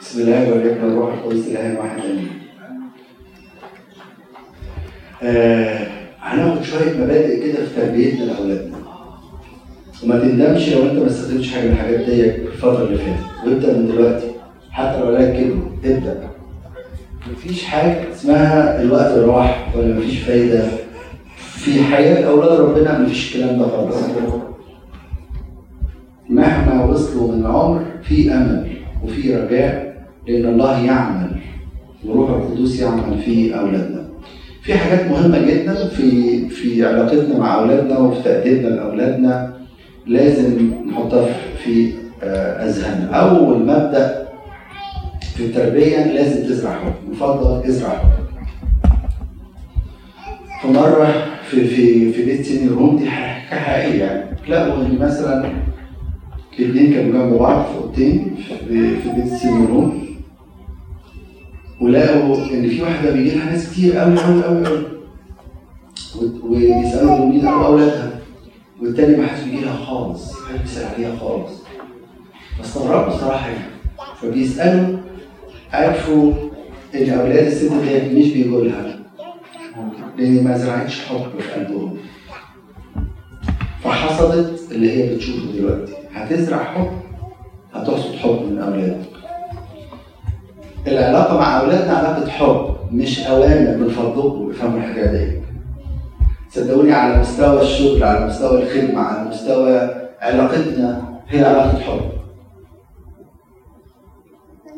بسم الله والابن والروح القدس واحد امين. آه هناخد شوية مبادئ كده في تربيتنا لأولادنا. وما تندمش لو أنت ما استخدمتش حاجة من الحاجات دي في الفترة اللي فاتت وابدأ من دلوقتي حتى لو ولادك كبروا ابدأ. مفيش حاجة اسمها الوقت راح ولا مفيش فايدة في حياة أولاد ربنا مفيش الكلام ده خالص. مهما وصلوا من العمر في أمل وفي رجاء لأن الله يعمل وروح القدس يعمل في أولادنا. في حاجات مهمة جدا في في علاقتنا مع أولادنا وفي تاديبنا لأولادنا لازم نحطها في أذهاننا. أول مبدا في التربية لازم تزرع حب، يفضل ازرع حب. في مرة في في في بيت سيدني روم دي حكايه حقيقيه يعني لقوا ان مثلا الاثنين كانوا جنب بعض في أوضتين في بيت سيدني روم ولقوا إن في واحدة بيجي لها ناس كتير قوي قوي قوي قوي ويسألوا مين قالوا أولادها. والتاني ما حدش بيجي لها خالص محدش بيسأل عليها خالص. فاستغربوا الصراحه يعني. فبيسألوا عرفوا إن أولاد الست دي مش بيجوا لها. لأن ما زرعتش حب في قلبهم. فحصلت اللي هي بتشوفه دلوقتي. هتزرع حب هتحصد حب من اولادك العلاقة مع أولادنا علاقة حب مش أوامر من فضلكم افهموا الحكاية دي. صدقوني على مستوى الشغل على مستوى الخدمة على مستوى علاقتنا هي علاقة حب.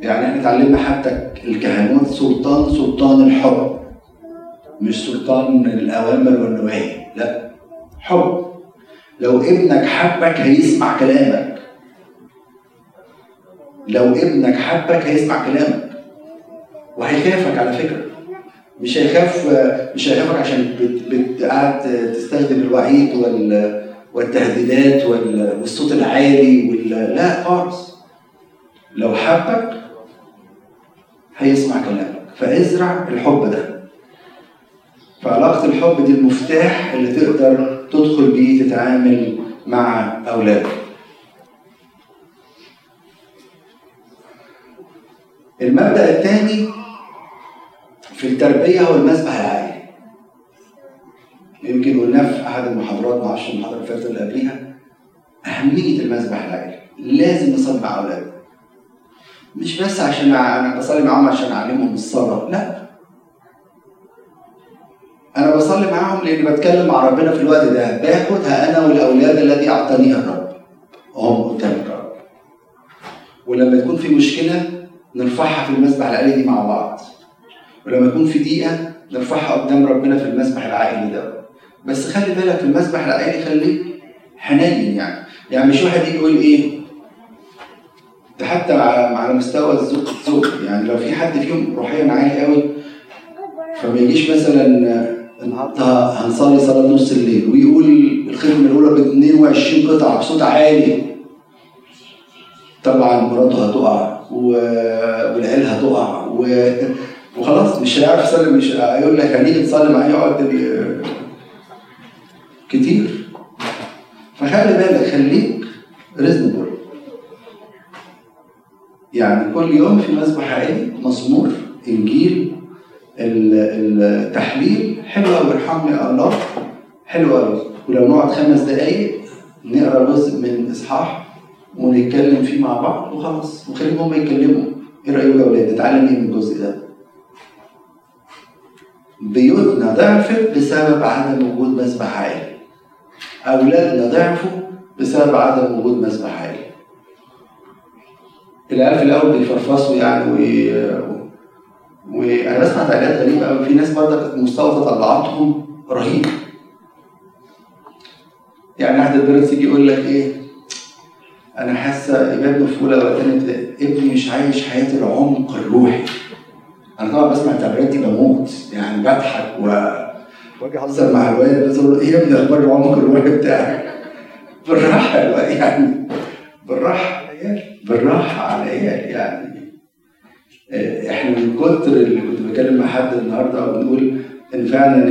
يعني إحنا اتعلمنا حتى الكهنوت سلطان سلطان الحب. مش سلطان الأوامر والنواهي لا. حب. لو ابنك حبك هيسمع كلامك. لو ابنك حبك هيسمع كلامك. وهيخافك على فكرة. مش هيخاف مش هيخافك عشان قاعد تستخدم الوعيد وال والتهديدات والصوت العالي وال لا خالص. لو حبك هيسمع كلامك. فازرع الحب ده. فعلاقة الحب دي المفتاح اللي تقدر تدخل بيه تتعامل مع أولادك. المبدأ الثاني في التربية هو المسبح العائلي. يمكن قلناه في أحد المحاضرات ما أعرفش المحاضرة اللي فاتت اللي قبليها أهمية المسبح العائلي. لازم نصلي مع أولادنا. مش بس عشان أنا بصلي معاهم عشان أعلمهم الصلاة لا. أنا بصلي معاهم لأني بتكلم مع ربنا في الوقت ده. باخدها أنا والأولاد الذي أعطانيها الرب. وهم قدام الرب ولما تكون في مشكلة نرفعها في المسبح العائلي دي مع بعض. ولما يكون في دقيقة نرفعها قدام ربنا في المسبح العائلي ده. بس خلي بالك المسبح العائلي خليك حنين يعني. يعني مش واحد يجي يقول إيه؟ ده حتى على مستوى الزوج الزوج يعني لو في حد فيهم روحيا عالي قوي فما يجيش مثلا النهارده هنصلي صلاة نص الليل ويقول الخدمة الأولى ب 22 قطعة بصوت عالي. طبعا مراته هتقع والعيال هتقع. وخلاص مش هيعرف يصلي مش هيقول لك هنيجي تصلي معايا يقعد كتير. فخلي بالك خليك ريزنبل يعني كل يوم في مسبح عائلي مزمور إنجيل التحليل حلو قوي ارحمني يا الله حلو قوي ولو نقعد خمس دقايق نقرأ جزء من إصحاح ونتكلم فيه مع بعض وخلاص. وخليهم هم يتكلموا. إيه رايكم يا أولاد؟ نتعلم إيه من الجزء ده؟ بيوتنا ضعفت بسبب عدم وجود مسبح عائلي اولادنا ضعفوا بسبب عدم وجود مسبح عائلي العيال في الأول بيفرفصوا يعني و... وأنا بسمع تعليقات غريبة قوي في ناس برضك مستوى تطلعاتهم رهيب. يعني احد البيرنتس يجي يقول لك إيه؟ أنا حاسة ابنه في اولى ولا ثانية ابني مش عايش حياة العمق الروحي. أنا طبعا بسمع التعبيرات دي بموت يعني بضحك و اهزر مع الواد بس أقول إيه يا ابني أخبار العمق الروحي بتاعك بالراحة يعني بالراحة بالراحة على عيال يعني. إحنا من كتر اللي كنت بكلم مع حد النهارده وبنقول إن فعلا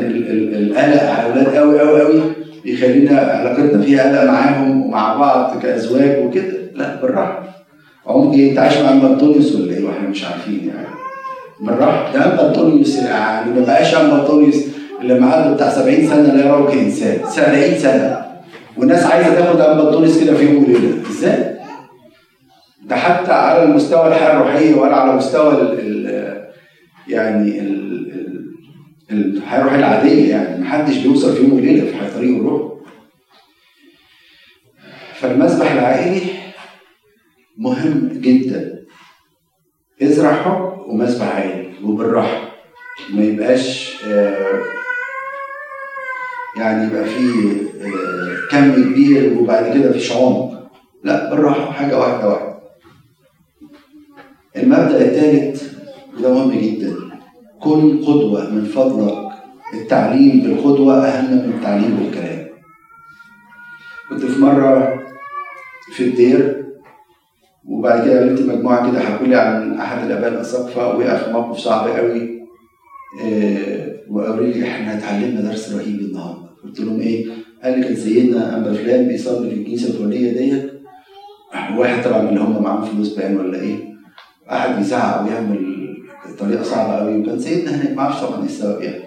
القلق على الاولاد قوي قوي قوي بيخلينا علاقتنا فيها قلق معاهم ومع بعض كأزواج وكده. لا بالراحة. عمق إيه أنت عايش مع أنطونيوس ولا إيه؟ وإحنا مش عارفين يعني. بالراحه ده انطونيوس يعني ما بقاش انطونيوس اللي معاه بتاع 70 سنة لا يراك انسان 70 سنة. والناس عايزة تاخد انطونيوس كده في يوم وليلة. إزاي؟ ده حتى على المستوى الحياة الروحية ولا على مستوى ال ال يعني ال الحياة الروحية العادية يعني. محدش بيوصل في يوم وليلة في طريق الروح. فالمسبح العائلي مهم جدا. ازرع حب ومسبح عائلي وبالراحة. ما يبقاش آه يعني يبقى فيه آه كم كبير وبعد كده فيش عمق لا بالراحة حاجة واحدة واحدة. المبدأ الثالث وده مهم جدا. كن قدوة من فضلك. التعليم بالقدوة أهم من التعليم بالكلام. كنت في مرة في الدير وبعد كده قابلت مجموعة كده حكوا لي عن أحد الأباء الاساقفه وقع في موقف صعب قوي. آه وقالوا لي إحنا اتعلمنا درس رهيب النهارده. قلت لهم إيه؟ قال لي كان سيدنا اما فلان بيصلي في الكنيسة الفلانية ديت. واحد طبعا اللي هم معاهم فلوس باين ولا إيه؟ قعد يزعق ويعمل طريقة صعبة قوي. وكان سيدنا هناك ما أعرفش طبعا إيه السبب يعني.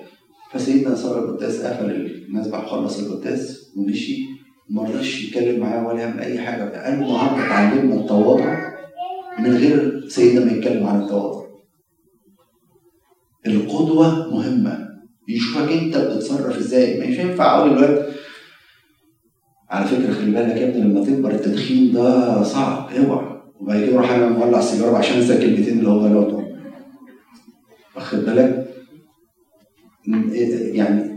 فسيدنا صلى القداس قفل المسبح خلص القداس ومشي. ما رضاش يتكلم معاه ولا يعمل اي حاجة. قال له النهارده اتعلمنا التواضع من غير سيدنا ما يتكلم عن التواضع. القدوة مهمة. يشوفك انت بتتصرف إزاي. مش ينفع أقول الوقت على فكرة خلي بالك يا ابني لما تكبر التدخين ده صعب. اوعى. وبعد كده أروح أنا مولع سيجاره عشان انسى الكلمتين اللي هو قالهم واخد بالك؟ يعني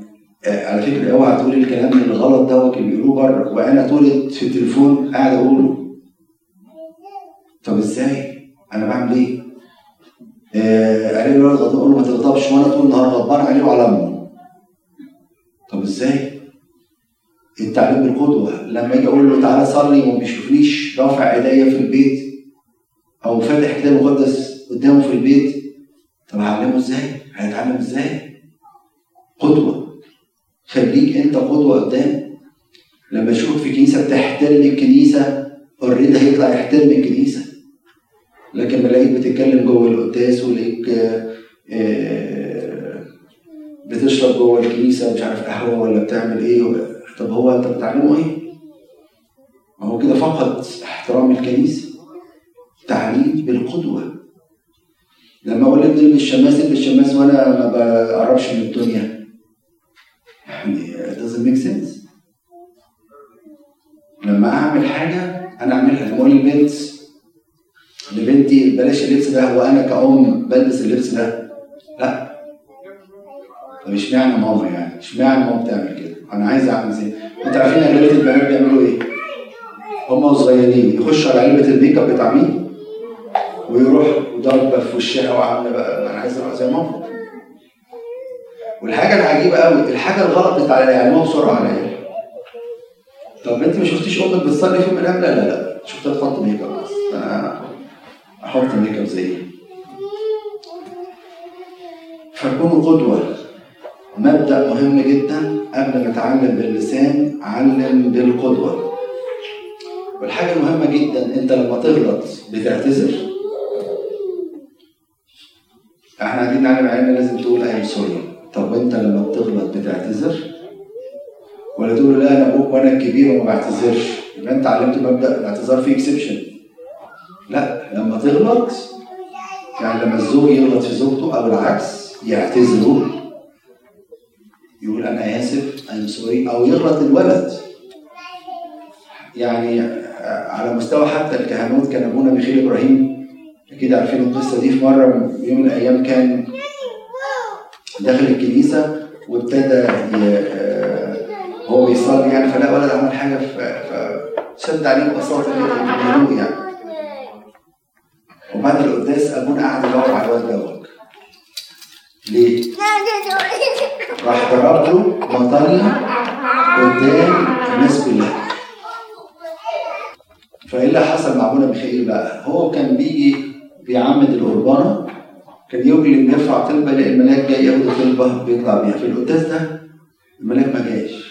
على فكرة اوعى تقول الكلام الغلط دوت اللي بيقولوه بره وأنا طول في التليفون قاعد أقوله طب إزاي؟ أنا بعمل إيه؟ آه لي الولد أقول له ما تغضبش وأنا طول النهار غضبان عليه وعلى أمه طب إزاي؟ التعليم بالقدوة لما أجي أقول له تعالى صلي وما بيشوفنيش رافع إيديا في البيت أو فاتح كتاب مقدس قدامه في البيت طب هعلمه إزاي؟ هيتعلم إزاي؟ قدوة خليك انت قدوة قدام. لما يشوفك في كنيسة بتحترم الكنيسة. اوريدي هيطلع يحترم الكنيسة. لكن بلاقيك بتتكلم جوه القداس ولاقيك بتشرب جوه الكنيسة مش عارف قهوة ولا بتعمل إيه طب هو انت بتعلمه إيه؟ ما هو كده فقد احترام الكنيسة. تعليم بالقدوة. لما أقول ابني الشماس الشماس وأنا ما بقربش من الدنيا. يعني doesn't make sense. لما أعمل حاجة أنا أعملها. لما أقول للبنت لبنتي بلاش اللبس ده وأنا كأم بلبس اللبس ده. لا. طب اشمعنى ماما يعني؟ اشمعنى ماما بتعمل كده؟ أنا عايز أعمل زي أنتوا عارفين اغلبيه البنات بيعملوا إيه؟ هم صغيرين. يخشوا على علبة الميك أب بتاع مين؟ ويروح ضربه في وشها وعاملة بقى. أنا عايز ابقى زي ماما. والحاجة العجيبة قوي الحاجة الغلط بتاع يعلموها بسرعة عليا. طب أنت ما شفتيش أمك بتصلي في الأيام لا لا لا. شفتها تحط ميك أب بس. أنا أحط ميك أب زيها فكونوا قدوة. مبدأ مهم جدا قبل ما أتعلم باللسان علم بالقدوة. والحاجة المهمة جدا أنت لما تغلط بتعتذر. إحنا قاعدين نعلم علم لازم تقول I'm sorry طب انت لما بتغلط بتعتذر؟ ولا تقول لا أنا أبوك وأنا الكبير وما بعتذرش؟ يبقى أنت علمت مبدأ الاعتذار فيه exception لا لما تغلط يعني لما الزوج يغلط في زوجته أو العكس يعتذروا يقول أنا آسف أنا سوري أو يغلط الولد. يعني على مستوى حتى الكهنوت كان أبونا ميخيل إبراهيم. أكيد عارفين القصة دي. في مرة من يوم من الأيام كان داخل الكنيسة وابتدى هو بيصلي يعني فلا ولد عمل حاجة فشد عليه ببساطة الهدوء يعني وبعد القداس ابونا قعد يدور على الواد دوت ليه؟ راح ضرب له بطانيه قدام الناس كلها فإيه اللي حصل مع أبونا ميخائيل بقى؟ هو كان بيجي بيعمد القربانة كان اللي بيرفع طلبه يلاقي الملاك جاي ياخد الطلبه بيطلع بيها. في القداس ده الملاك ما جاش.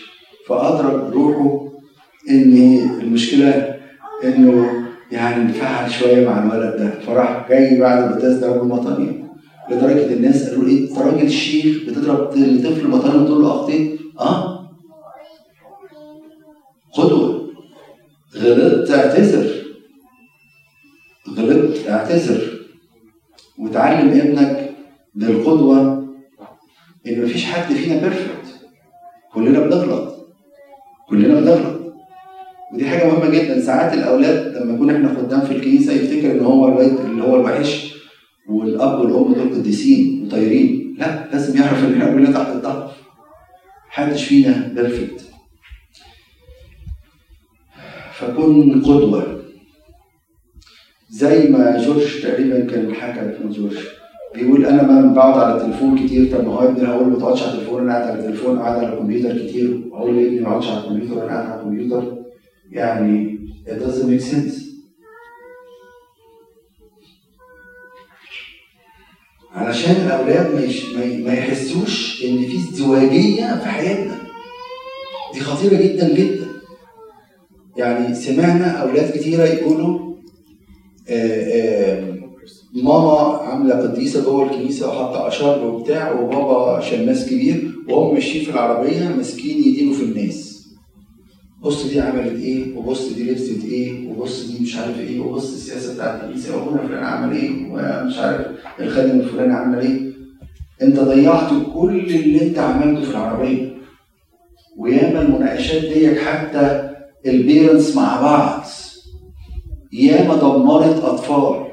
فأدرك روحه إن المشكلة إنه يعني نفعل شوية مع الولد ده. فراح جاي بعد ما ضرب المطانيه لدرجة الناس قالوا إيه؟ أنت راجل شيخ بتضرب طفل مطانيه وتقول له اخطيت آه. قدوه غلطت اعتذر. غلطت اعتذر. وتعلم ابنك بالقدوة إن مفيش حد فينا perfect كلنا بنغلط. كلنا بنغلط. ودي حاجة مهمة جدا. ساعات الأولاد لما يكون إحنا خدام في الكنيسة يفتكر إن هو اللي هو الوحش والأب والأم دول قديسين وطايرين. لا لازم يعرف إن إحنا كلنا تحت الضغط. محدش فينا perfect فكن قدوة. زي ما جورج تقريبا كان حكى في جورج. بيقول أنا ما بقعد على التليفون كتير طب ما هو ابني هقول له ما تقعدش على التليفون أنا قاعد على التليفون قاعد على الكمبيوتر كتير. أقول لابني ما اقعدش على الكمبيوتر أنا قاعد على الكمبيوتر. يعني it doesn't make sense. علشان الاولاد ما, يحسوش إن في ازدواجيه في حياتنا. دي خطيرة جدا جدا. يعني سمعنا أولاد كتيرة يقولوا ماما عاملة قديسه جوه الكنيسة وحاطة اشار وبتاع وبابا شماس كبير وهم ماشيين في العربية ماسكين يدينوا في الناس. بص دي عملت إيه وبص دي لبست إيه وبص دي مش عارف إيه وبص السياسة بتاعت الكنيسة وأبونا فلان عمل إيه ومش عارف الخادم الفلاني عمل إيه. أنت ضيعت كل اللي أنت عملته في العربية. وياما المناقشات ديت حتى البيرنتس مع بعض. ياما دمرت أطفال.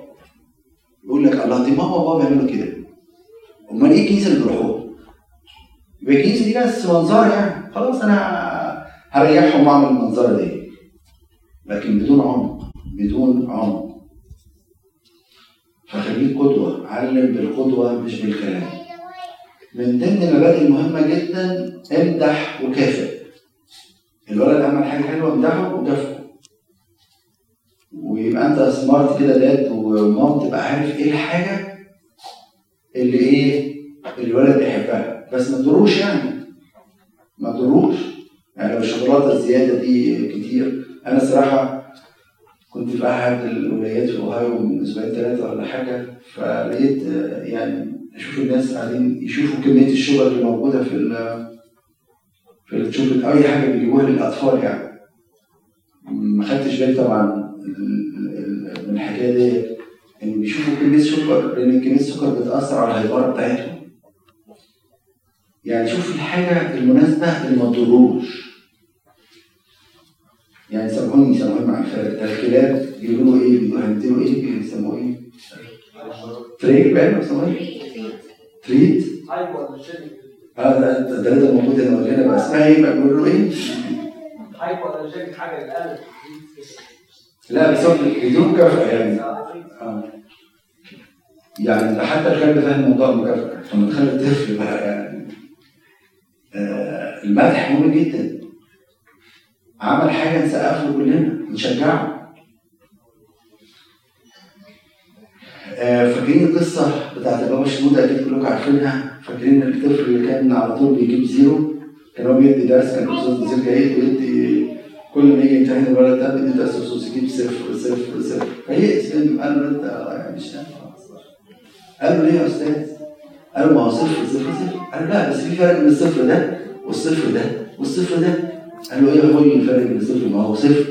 يقول لك الله دي ماما وبابا بيعملوا كده. أمال إيه الكنيسة اللي بيروحوها؟ يبقى الكنيسة دي بس منظر يعني. خلاص أنا هريحهم وأعمل المنظرة دي. لكن بدون عمق بدون عمق. فخليك قدوة علم بالقدوة مش بالكلام. من ضمن المبادئ المهمة جدا امدح وكافئ. الولد عمل حاجة حلوة امدحه وكافئه. ويبقى انت سمارت كده داد ومام تبقى عارف إيه الحاجة اللي إيه الولد بيحبها. بس ما تضروش يعني. ما تضروش يعني لو الشوكولاتة الزيادة دي كتير. أنا الصراحه كنت في أحد الولايات في أوهايو من أسبوعين ثلاثة ولا حاجة. فلقيت يعني أشوف الناس قاعدين يشوفوا كمية الشجر اللي موجودة في في الشوكولاتة. أي حاجة بيجيبوها للأطفال يعني. ما خدتش بالي طبعا. من الحكاية دي إن بيشوفوا كمية سكر لأن كمية السكر بتأثر على الهيبره بتاعتهم يعني شوف الحاجة المناسبة اللي ما تضروش يعني سامحوني سامحوني مع الفرق الكلاب بيقولوا إيه بيقولوا إيه بيسموه إيه؟ تريك بقى بيسموه إيه؟ تريت؟ آه ده ده ده موجود هنا ولا هنا بقى اسمها إيه بقى بيقولوا إيه؟ حاجة لا هو بدون مكافأة يعني يعني حتى الكلب فاهم موضوع المكافأة لما تخلي الطفل بقى يعني آه المدح مهم جدا. عمل حاجة نسقف له كلنا نشجعه آه، فاكرين القصة بتاعت بابا شنودة أكيد كلكم عارفينها؟ فاكرين الطفل اللي كان على طول بيجيب zero؟ كان هو بيدي درس كان أستاذ نظير جيد ويدي كل ما يجي يمتحن الولد ده درس خصوصي يجيب صفر صفر صفر. فيئس منه قال له أنت يعني مش قال له ليه يا أستاذ؟ قال له ما هو صفر صفر صفر. قال له لا بس في فرق بين الصفر ده والصفر ده والصفر ده. قال له إيه يا أخوي الفرق بين الصفر؟ ما هو صفر.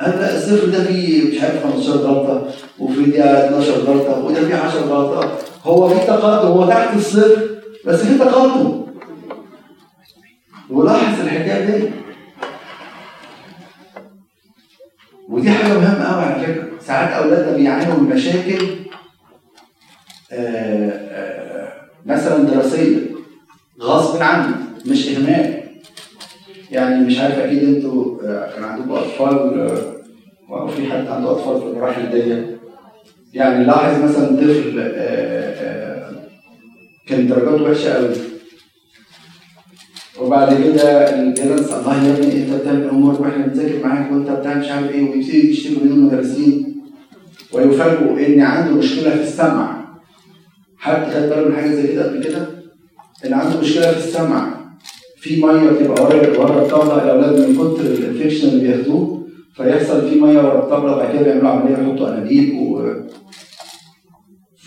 قال لا الصفر ده فيه مش عارف 15 غلطة وفي ده 12 غلطة وده فيه 10 غلطات هو في تقدم هو تحت الصفر بس في تقدم. ولاحظ الحكاية دي. ودي حاجة مهمة قوي على فكرة. ساعات أولادنا بيعانوا من مشاكل آآ آآ مثلا دراسية غصب عنه مش إهمال. يعني مش عارف أكيد أنتوا آه، كان عندكم أطفال آه، أو في حد عنده أطفال في المراحل دي. يعني لاحظ مثلا طفل آه، كان درجاته وحشة قوي وبعد كده البيرنتس الله يا ابني أنت بتعمل امور وإحنا بنذاكر معاك وأنت بتعمل مش عارف إيه ويبتدي يشتكوا من المدرسين ويفاجئوا إن عنده مشكلة في السمع. حد خد باله من حاجة زي كده قبل كده؟ إن عنده مشكلة في السمع. في مية بتبقى ورا ورا الطاوله الاولاد من كتر الإنفكشن اللي بياخدوه. فيحصل في مية ورا الطبلة بعد كده بيعملوا عملية يحطوا أنابيب و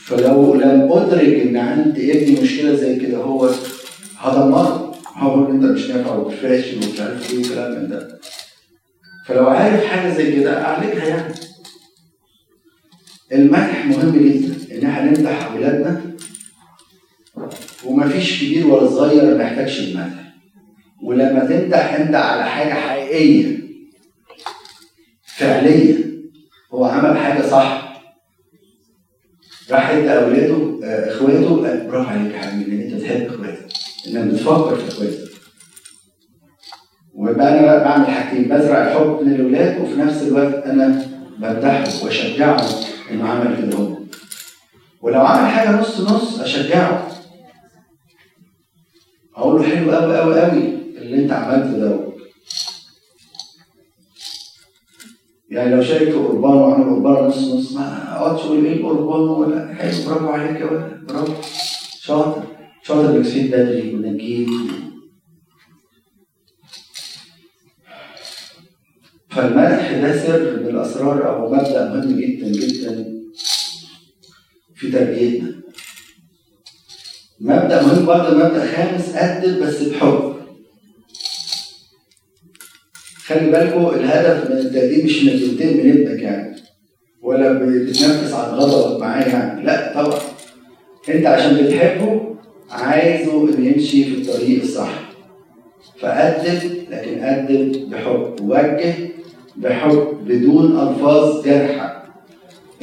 فلو لم أدرك إن عند ابني مشكلة زي كده هو هدمره هقول انت مش نافع ومش فاشل ومش عارف إيه وكلام من ده. فلو عارف حاجة زي كده أعالجها يعني. المدح مهم جدا إن إحنا نمدح أولادنا ومفيش كبير ولا صغير ما يحتاجش المدح. ولما تمدح امدح على حاجة حقيقية فعليه هو عمل حاجة صح. راح ادى أولاده آه، إخواته برافو عليك يا حبيبي إن أنت اخواتك انك بتفكر في اخواتك ويبقى أنا بقى بعمل حاجتين بزرع الحب من الأولاد وفي نفس الوقت أنا بمدحه واشجعه إنه عمل كده هو ولو عمل حاجة نص نص أشجعه. أقول له حلو قوي قوي قوي اللي أنت عملته ده. يعني لو شارك قربان وعمل قربان نص نص ما أقعدش أقول إيه القربان ولا حلو برافو عليك يا ولد برافو. شاطر. شاطر صحيت بدري وانك جيت فالمدح ده سر من الاسرار أو مبدأ مهم جدا جدا في تربيتنا. مبدأ مهم برضه مبدأ خامس قدم بس بحب خلي بالكم الهدف من التقديم مش إنك تنتقم من ابنك يعني ولا بتتنفس عن غضبك معاه يعني. لا طبعا. أنت عشان بتحبه عايزه إنه يمشي في الطريق الصح. فقدم لكن قدم بحب وجه بحب بدون ألفاظ جارحة.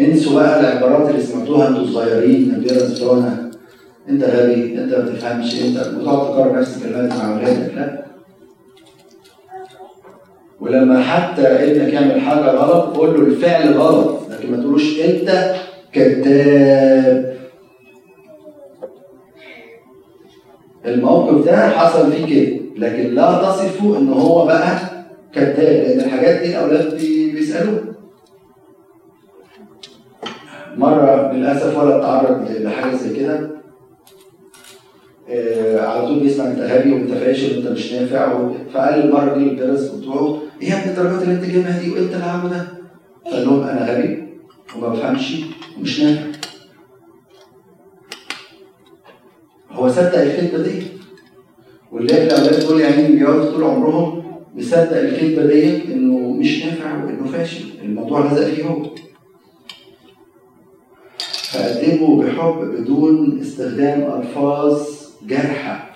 انسوا بقى العبارات اللي سمعتوها أنتوا صغيرين بيرنس انت غبي انت ما بتفهمش انت وتقعد تكرر نفس الكلمات مع أولادك لا. ولما حتى ابنك يعمل حاجة غلط قول له الفعل غلط لكن ما تقولوش انت كذاب. الموقف ده حصل فيه كده. لكن لا تصفه إن هو بقى كذاب لأن الحاجات دي الأولاد بيسألوه. مرة للأسف ولد تعرض لحاجة زي كده. آه على طول بيسمع أنت غبي وأنت فاشل وأنت مش نافع فقال المره دي للدرس بتوعه إيه يا ابني الدرجات اللي أنت جايبها دي وانت عامله ده؟ قال لهم أنا غبي وما بفهمش ومش نافع. صدق الكذبه دي. واللي الأولاد دول يعني بيقعدوا طول عمرهم مصدق الكذبه ديت إنه مش نافع وإنه فاشل. الموضوع لزق فيه هو فقدموا بحب بدون استخدام ألفاظ جارحة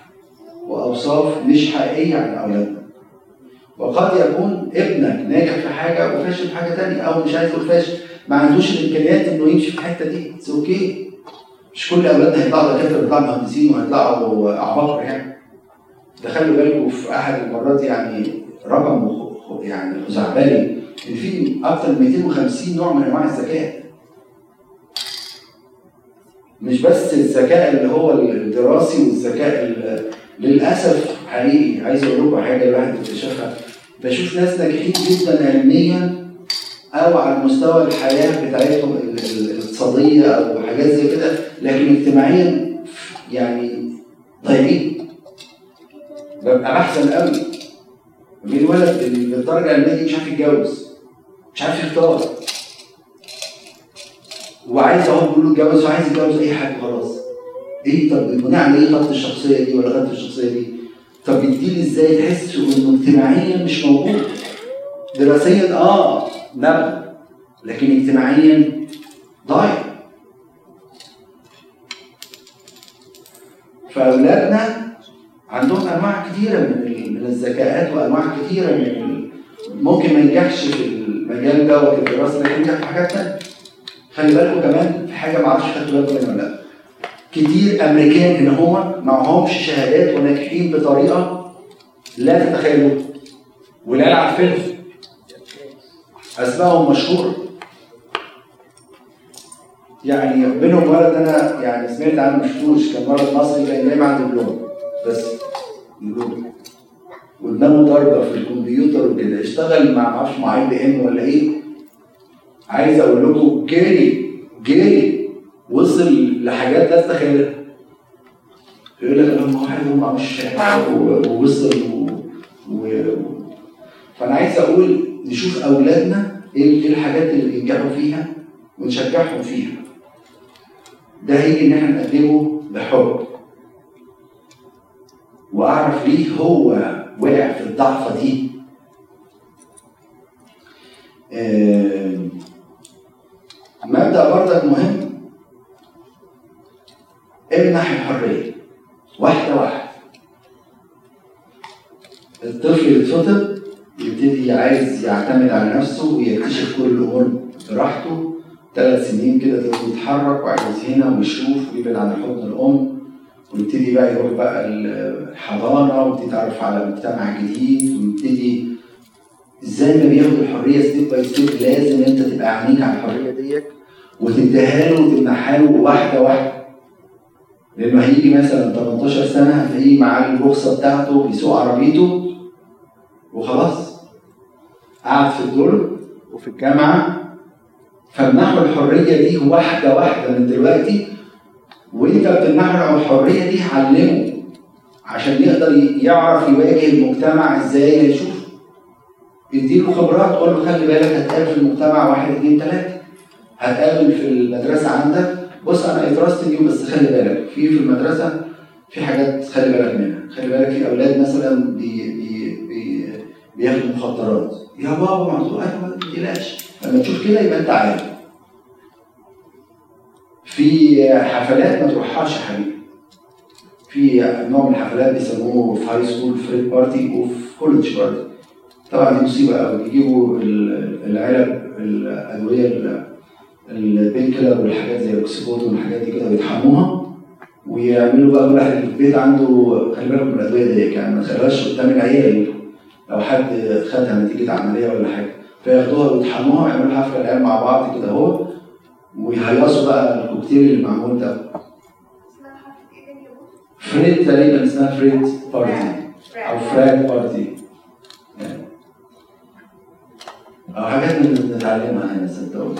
وأوصاف مش حقيقية عن اولادنا وقد يكون ابنك ناجح في حاجة وفاشل في حاجة ثانية أو مش عايز أقول فاشل ما عندوش الإمكانيات إنه يمشي في الحتة دي. it's okay مش كل اولادنا هيطلعوا دكاترة ويطلعوا مهندسين وهيطلعوا عباقرة يعني. ده خلوا بالكم في أحد المرات يعني رقم يعني خزعبلي إن في أكثر من 250 نوع من أنواع الذكاء. مش بس الذكاء اللي هو الدراسي والذكاء للأسف حقيقي عايز أقول لكم حاجة الواحد اكتشفها بشوف ناس ناجحين جدا علميا أو على مستوى الحياة بتاعتهم الاقتصادية أو حاجات زي كده لكن اجتماعيا يعني ضايعين ببقى بحزن قوي. في ولد بالدرجه العلميه دي مش عارف يتجوز مش عارف يختار. وعايز أهو بيقول له اتجوز وعايز يتجوز أي حاجة خلاص. إيه طب بناء على إيه خط الشخصية دي ولا خط الشخصية دي؟ طب بتجيلي إزاي تحس إنه اجتماعيا مش موجود؟ دراسيا آه. نبغى لكن اجتماعيا ضايع. فأولادنا عندهم أنواع كثيرة من من الذكاءات وأنواع كثيرة من ممكن ما ينجحش في المجال ده وفي الدراسة لكن ينجح في حاجات ثانية خلي بالكم كمان في حاجة ما أعرفش خدتوا بالكم منها ولا لأ. كتير امريكان ان هم معهمش شهادات وناجحين بطريقة لا تتخيلوها والعيال عارفينهم اسمائهم مشهوره يعني بينهم ولد أنا يعني سمعت عنه ما شفتوش كان ولد مصري كان جاي مع دبلوم بس دبلوم ودماغه ضاربه في الكمبيوتر وكده. اشتغل مع معرفش مع اي بي إم ولا إيه. عايز أقول لكم جري جري وصل لحاجات لا تتخيلها يقول لك أنا واحد مش ووصل و... و... فأنا عايز أقول نشوف أولادنا إيه إيه الحاجات اللي بينجحوا فيها ونشجعهم فيها. ده هيجي إن إحنا نقدمه بحب. وأعرف ليه هو وقع في الضعفة دي. آم، مبدأ برضك مهم. امنح الحرية. واحدة واحدة. الطفل يتفطر يبتدي عايز يعتمد على نفسه ويكتشف كل الأمور براحته. ثلاث سنين كده تلاقيه يتحرك وعايز هنا ويشوف ويبعد عن حضن الأم. ويبتدي بقى يروح بقى الحضانة ويبتدي يتعرف على مجتمع جديد. ويبتدي إزاي ما بياخد الحرية step by step لازم انت تبقى عينيك على الحرية ديت وتديها له وتمنحها له واحدة واحدة. لأنه هيجي مثلا 18 سنة هتلاقيه معاه الرخصه بتاعته بيسوق عربيته وخلاص. قعد في الدور وفي الجامعة. فامنحوا الحرية دي واحدة واحدة من دلوقتي وانت بتمنحه الحرية دي علمه عشان يقدر يعرف يواجه المجتمع إزاي هيشوف اديله خبرات قول له خلي بالك هتقابل في المجتمع واحد اثنين ثلاثة هتقابل في المدرسة عندك. بص أنا I trust you بس خلي بالك في في المدرسة في حاجات خلي بالك منها. خلي بالك في أولاد مثلا بي بي بي بياخدوا مخدرات. يا بابا معذور ما تقلقش لما تشوف كده يبقى أنت عارف. في حفلات ما تروحهاش يا حبيبي. في نوع من الحفلات بيسموه في high school فريد party وفي college party طبعا دي مصيبة قوي بيجيبوا ال- العلب الأدوية ال- ال pain killer والحاجات زي ال Oxycod والحاجات دي كده بيطحنوها ويعملوا بقى كل واحد في البيت عنده خلي بالك من الأدوية دي يعني ما تخليهاش قدام العيال لو حد خدها نتيجه عمليه ولا حاجة فياخدوها ويطحنوها ويعملوا حفلة العيال مع بعض كده أهو ويهيصوا بقى الكوكتيل اللي معمول ده؟ فريد تقريبا اسمها فريد party أو drug party يعني. أو حاجات بنتعلمها هنا صدقوني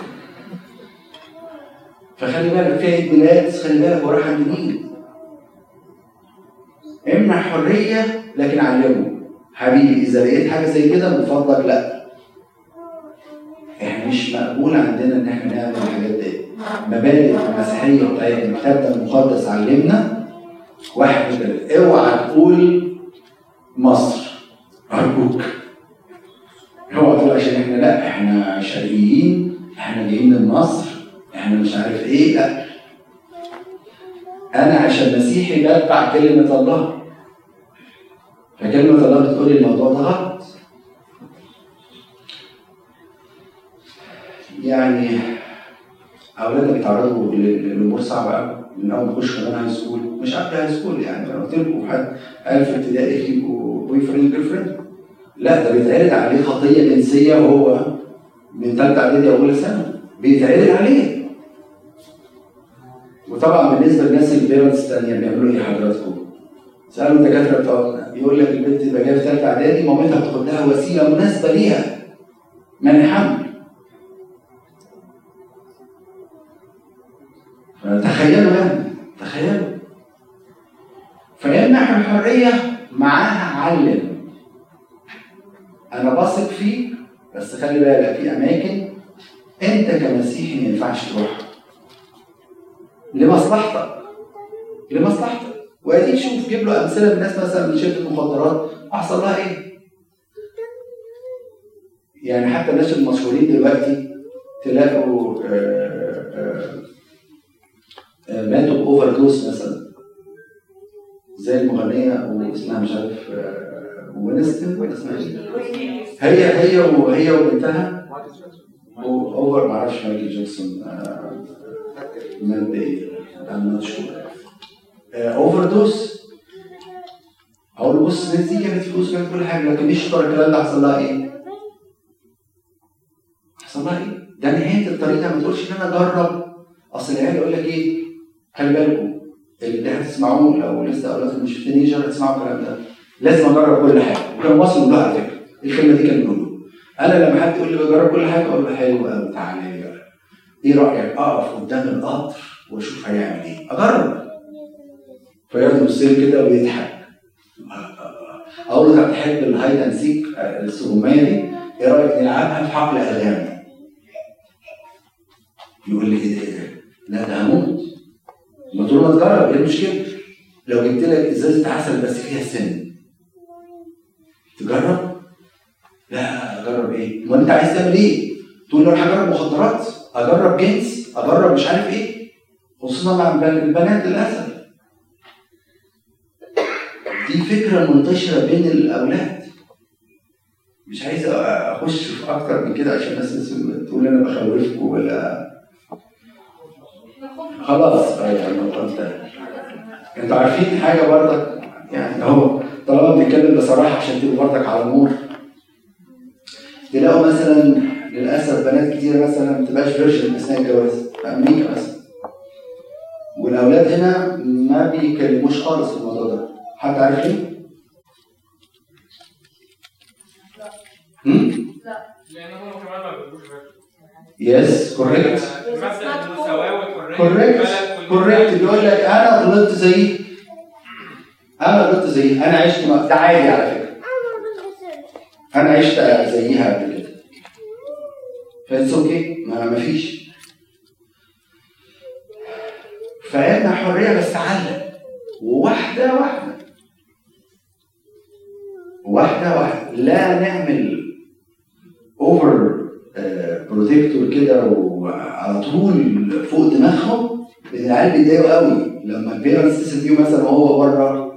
فخلي بالك في عيد ميلاد خلي بالك هو راح عند مين امنح حرية لكن علمه حبيبي إذا لقيت حاجة زي كده من فضلك لا. إحنا مش مقبول عندنا إن إحنا نعمل الحاجات دي. مبادئ المسيحية بتاعتنا الكتاب المقدس علمنا واحد أوعى تقول مصر. أرجوك. أوعى تقول عشان إحنا لا إحنا شرقيين إحنا جايين من مصر إحنا مش عارف إيه. لا. أنا عشان مسيحي بتبع كلمة الله. فكلمه الله بتقول لي الموضوع ده غلط. يعني اولادنا بيتعرضوا ل- لأمور صعبة قوي من أول ما يخشوا كمان high school مش قبل high school يعني أنا قلت لكم حد قال في ابتدائي في boyfriend girlfriend لا ده بيتعرض عليه خطية جنسية وهو من ثالثه إعدادي أو اولى ثانوي بيتعرض عليه. وطبعا بالنسبة للناس ال parents الثانية بيعملوا إيه حضراتكم؟ سالوا الدكاترة بتوعنا يقول لك البنت تبقى جاية في ثالثه إعدادي مامتها بتاخد لها وسيلة مناسبة ليها. من حمل فتخيلوا يعني تخيلوا. فيمنح الحرية معاها علم. أنا بثق فيك بس خلي بالك في أماكن أنت كمسيحي ما ينفعش تروحها. لمصلحتك. لمصلحتك. واديك شوف جيب له أمثلة من ناس مثلا من شركة المخدرات أحصل لها إيه؟ يعني حتى الناس المشهورين دلوقتي تلاقوا آه، آه، آه، ماتوا ب overdose مثلا زي المغنية واسمها مش عارف هيوستن ولا اسمها إيه؟ هي هي وهي وبنتها over معرفش مايكل جاكسون not sure. overdose أقول له بص جابت فلوس جابت كل حاجة لكن إيش ترى الكلام ده حصل لها إيه؟ حصل لها إيه؟ ده نهاية الطريق ده ما تقولش إن أنا أجرب. أصل العيال يقول لك إيه؟ خلي بالكم اللي هتسمعوه لو لسه اولادكم مش تينيجر هتسمعوا الكلام ده؟ لازم أجرب كل حاجة. وكان واصل يقولها على فكرة. الكلمة دي كان بيقولوا أنا لما حد يقول لي بجرب كل حاجة أقول له حلو قوي تعالى إيه رأيك؟ أقف قدام القطر وأشوف هيعمل إيه؟ أجرب. يبص لي كده ويضحك أقول له طب تحب الهايد أند سيك السجوميه دي؟ إيه رأيك نلعبها في حقل اغاني يقول لي إيه ده لا ده هموت. ما تقول ما تجرب إيه المشكلة؟ لو جبت لك إزازة عسل بس فيها سن تجرب؟ لا أجرب إيه؟ أمال أنت عايز تعمل إيه؟ تقول له أنا هجرب مخدرات أجرب جنس أجرب مش عارف إيه؟ خصوصا مع البن- البنات للأسف. دي فكرة منتشرة بين الأولاد. مش عايز أخش في أكتر من كده عشان الناس تقول أنا بخوفكم ولا خلاص يعني أنتوا عارفين حاجة برضك؟ يعني هو طالما بنتكلم بصراحة عشان تبقوا برضك على النور. تلاقوا مثلا للأسف بنات كتير مثلا ما بتبقاش virgin أثناء الجواز في أمريكا مثلا. والأولاد هنا ما بيكلموش خالص الموضوع ده. حد عارف ليه؟ هم؟ لأن هم كمان ما بيبقوش yes correct correct correct بيقول لك أنا غلطت زيه أنا غلطت زيه أنا عشت مع- ده عادي على فكرة. أنا عشت زيها قبل كده. ف it's okay ما ما فيش. فاحنا حرية بس علم وواحدة واحدة. واحدة واحدة. لا نعمل over protector كده وعلى طول فوق دماغهم. لأن العيال بيتضايقوا قوي لما ال parents تتصل بيهم مثلا وهو بره.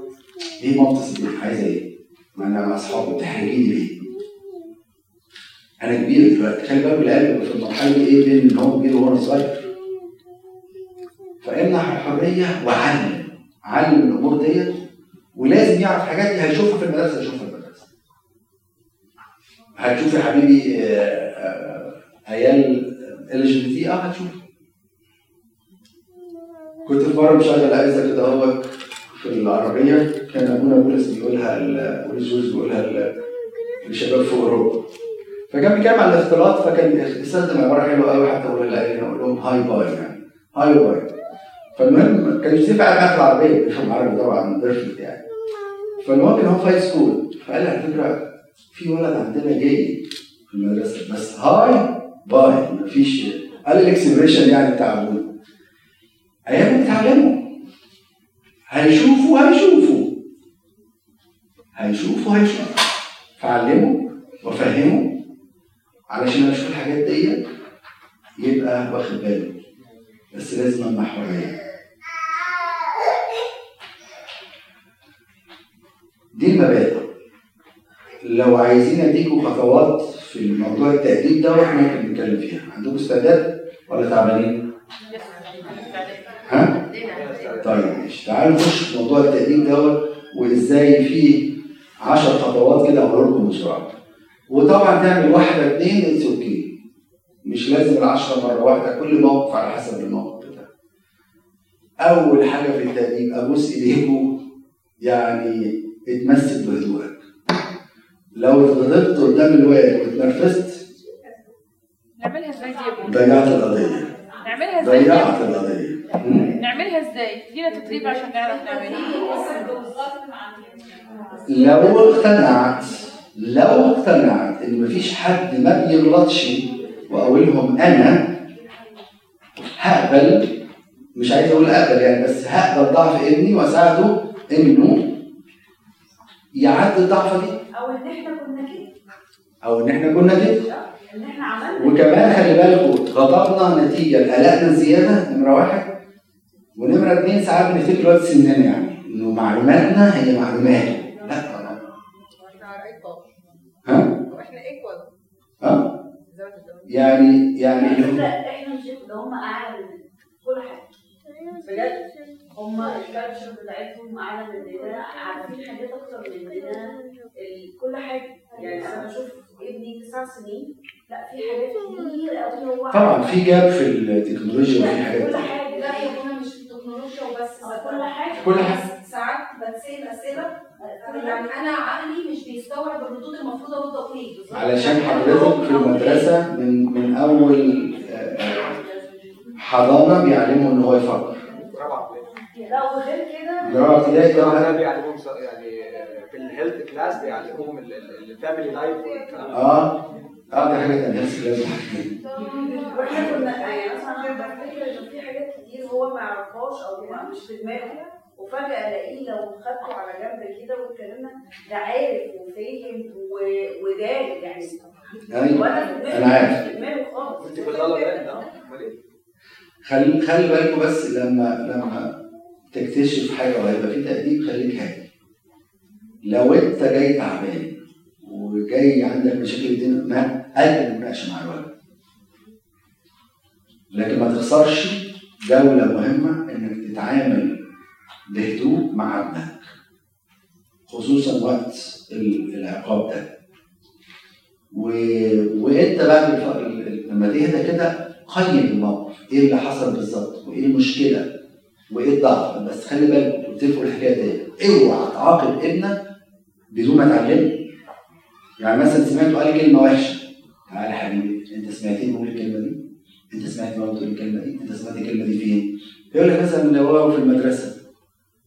ماما بتتصل بيك عايزة إيه؟ ما أنا مع أصحابي بتحرجيني ليه؟ أنا كبير دلوقتي خلي بالك العيال في المرحلة دي إيه؟ بين إن هو كبير وهو صغير. فامنح الحريه وعلم علم الأمور ديت. ولازم يعرف حاجات هيشوفها في المدرسة هيشوفها هتشوف يا حبيبي آه، آه، عيال LGBT آه هتشوف كنت في مرة مشغل عظة كده هو في العربية كان أبونا بولس بيقولها بولس جوز بيقولها للشباب في أوروبا. فكان بيتكلم عن الاختلاط فكان بيستخدم عبارة حلوة قوي حتى أقول للعيال أقول لهم hi bye يعني hi bye فالمهم كان يوسف قاعد في العربية بيفهم عربي طبعا perfect يعني. فالمهم كان هو في high school فقال لي على فكرة في ولد عندنا جاي في المدرسة. بس hi bye مفيش قال الاكسبريشن يعني بتاع ابونا أيام بتتعلموا هيشوفوا هيشوفوا. هيشوفوا هيشوفوا. فعلموا وفهموا علشان أشوف الحاجات دي يبقى واخد باله بس لازم امنع حريه دي المبادئ. لو عايزين اديكم خطوات في الموضوع التأديب دوت ممكن نتكلم فيها. عندكم استعداد ولا تعبانين؟ ها؟ طيب ماشي. تعالوا نخش في موضوع التقديم دوت وإزاي في 10 خطوات كده هقول لكم بسرعة. وطبعا تعمل واحدة اثنين it's okay مش لازم العشرة مرة واحدة كل موقف على حسب الموقف بتاعه أول حاجة في التأديب أبوس إيديكم يعني اتمسك بهدوءك. لو اتغضبت قدام الواد واتنرفزت نعملها إزاي دي يا ابني؟ ضيعت القضية نعملها إزاي؟ ضيعت القضية? نعملها إزاي؟ ادينا تدريب عشان نعرف نعملها لو اقتنعت لو اقتنعت إن مفيش حد ما بيغلطش وأقولهم أنا هقبل مش عايز أقول اقبل يعني بس هقبل ضعف ابني وأساعده إنه يعدي الضعفه دي؟ أو إن إحنا كنا كده. أو إن إحنا كنا كده؟ إن إحنا عملنا وكمان خلي بالكم غضبنا نتيجة لقلقنا زيادة نمره واحد ونمرة اثنين ساعات بنفتكر الوقت سننا يعني إنه معلوماتنا هي معلومات. لا طبعا. ها؟ وإحنا equal. ها؟ يعني يعني فكره هو- إحنا مش هم أعلى كل حاجة. بجد هم ال culture بتاعتهم اعلى مننا عارفين حاجات أكتر مننا ال- كل حاجة. يعني أنا بشوف ابني تسع سنين لا في حاجات كتير قوي هو طبعا في جاب في التكنولوجيا وفي حاجات كل. حاجة. لا بابا مش في التكنولوجيا وبس. ده كل حاجة. كل حاجة. ساعات بتسال أسئلة. يعني أنا عقلي مش بيستوعب الردود المفروض أرد. علشان حضرتك في المدرسة من من أول آه، حضانة بيعلموا إن هو يفكر. لا وغير كده. جرى ابتدائي ده بيعلمهم ص- يعني في ال health class بيعلموهم ال family life والكلام آه. آه دي حاجة تانية بس لازم وإحنا كنا يعني أنا بفتكر ان في حاجات كتير هو ما يعرفهاش أو مش في دماغه وفجأة ألاقيه لو خدته على جنب كده واتكلمنا ده عارف وفاهم و- وداري يعني. أيوه وأنا أنا عارف. خالص. إيه؟ خلي خلي بالكم بس لما لما تكتشف حاجة وهيبقى في تأديب خليك هادي. لو انت جاي تعبان وجاي عندك مشاكل الدنيا ما قلب المناقشه مع الولد. لكن ما تخسرش جولة مهمة إنك تتعامل بهدوء مع ابنك خصوصا وقت ال- العقاب ده. و... وانت ال- لما تهدى كده قيم الموقف إيه اللي حصل بالظبط؟ وإيه المشكلة؟ وإيه الضعف بس خلي بالك قلت لكم الحكاية دي اوعى تعاقب ابنك بدون ما تعلمه يعني مثلا سمعته قال كلمة وحشة. تعالى يا حبيبي انت سمعتني بقول الكلمة دي؟ انت سمعت ماما بتقول الكلمة دي؟ انت سمعت الكلمة دي فين؟ يقول لك مثلا لو هو في المدرسة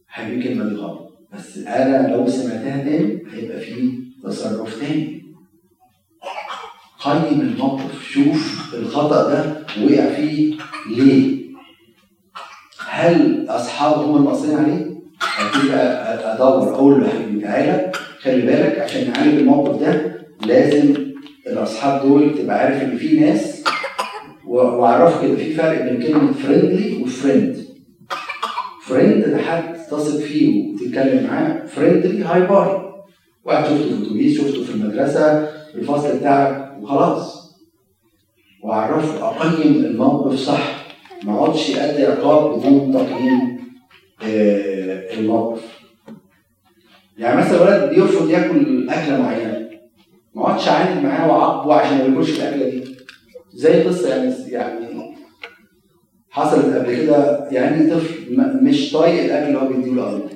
حبيبي الكلمة دي غلط. بس أنا لو سمعتها تاني هيبقى في تصرف تاني. قيم الموقف. شوف الخطأ ده وقع فيه ليه. هل أصحابه هم المقصرين عليه؟ أكيد أدور أقول له يا حبيبي تعالى. خلي بالك عشان نعالج الموقف ده لازم الأصحاب دول تبقى عارف إن في ناس و- وأعرف كده في فرق بين كلمة friendly و friend friend ده حد تثق فيه وتتكلم معاه. friendly hi bye واحد شفته في الأتوبيس شفته في المدرسة في الفصل بتاعك وخلاص. وأعرفه أقيم الموقف صح. ما اقعدش ادي عقاب بدون تقييم الموقف. يعني مثلا ولد بيرفض ياكل أكلة معينة. ما اقعدش اعاند معاه واعاقبه عشان ما ياكلش الأكلة دي. زي قصة يعني يعني حصلت قبل كده. يعني طفل مش طايق الأكل اللي هو بيديله ابوه